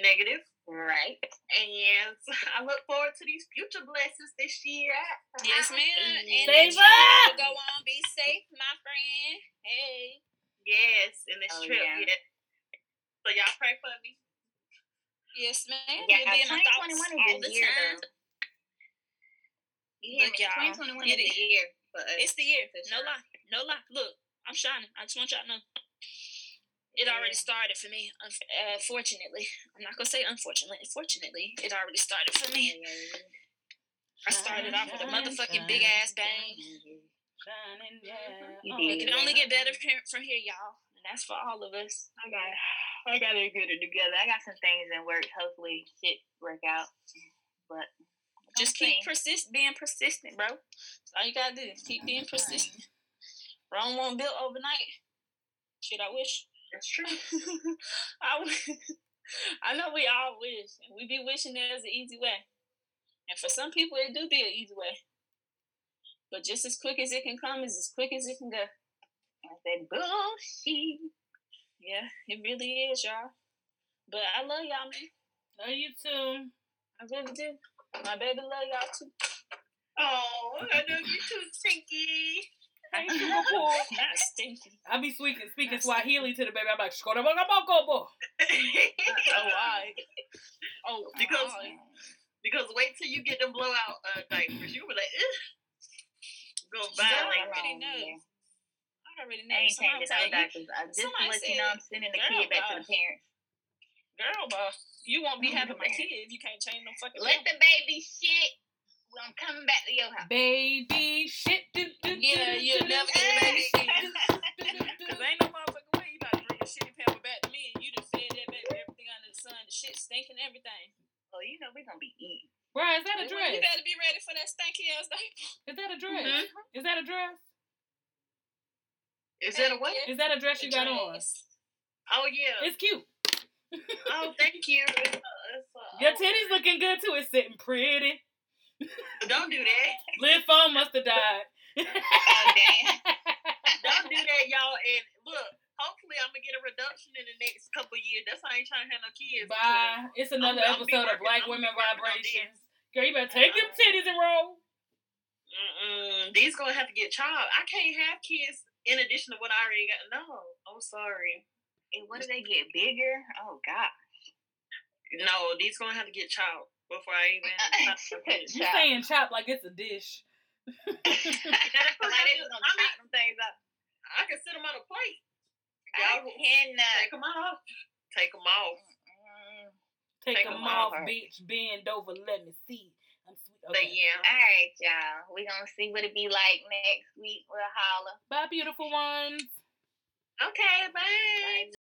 negative. Right. And I look forward to these future blessings this year. Yes, ma'am. And Save up. Go on, be safe, my friend. Hey. Yes, in this oh, trip. Yeah. yeah. So y'all pray for me. Yes, ma'am. Yeah, You'll be in my thoughts all the year, time. Yeah, Look, y'all. 2021 is the year. For us. It's the year. No lie. No lie. Look, I'm shining. I just want y'all to know. It already started for me. Uh, fortunately, I'm not gonna say unfortunately. Fortunately, it already started for me. I started off with a motherfucking big ass bang. Oh, it can only get better from here, y'all, and that's for all of us. I got, I got to get it together. I got some things in work. Hopefully, shit work out. But just keep persist, being persistent, bro. That's all you gotta do. Keep being persistent. Rome won't build overnight. Shit, I wish. That's true. I, I know we all wish, and we be wishing there's an easy way. And for some people, it do be an easy way. But just as quick as it can come is as quick as it can go. I said, bullshit. Yeah, it really is, y'all. But I love y'all, man. Love you too. I really do. My baby love y'all too. Oh, I love you too, Stinky. I ain't super cool. Not stinky. I be speaking speaking Swahili to the baby. I'm like, Shkoda boga. Oh why? Oh because because wait till you get them blowout uh, diapers. You be like, Ugh. go buy. I already know. I already know. I ain't changing no diapers. I just to let you know I'm sending the kid back to the parents. Girl, boss, you won't be having my kid if you can't change no fucking. Let the baby shit. Well, I'm coming back to your house. Baby shit. Do, do, yeah, do, you'll never get baby shit. Cause ain't no motherfucking way you about to bring a shitty pamper back to me and you done fed that baby everything under the sun. The shit stinking everything. Oh, you know we gonna be eating. Right, is that a dress? You better be ready for that stinky ass diaper. Is that a dress? Mm-hmm. Is that a dress? Is that a what? Is that a dress you got on? Oh yeah. It's cute. oh, thank you. It's a, it's a, Your titties looking good too. It's sitting pretty. Don't do that. Liv phone must have died. oh damn! Don't do that, y'all. And look, hopefully I'm gonna get a reduction in the next couple years. That's why I ain't trying to have no kids. Bye. It's another I'm, episode I'm of Black I'm Women Vibrations. Girl, you better take uh, them titties and roll. Mm-mm. These gonna have to get chopped. I can't have kids in addition to what I already got. No, I'm sorry. And what do they get bigger? Oh God. No, these gonna have to get chopped before I even. you are saying chop like it's a dish. I, mean, things up. I can sit them on a plate. Y'all I cannot take them off. Take them off. Take, take them, them off, off, bitch. Bend over. Let me see. Okay. But yeah. All right, y'all. We gonna see what it be like next week. We'll holler. Bye, beautiful ones. Okay. Bye. bye.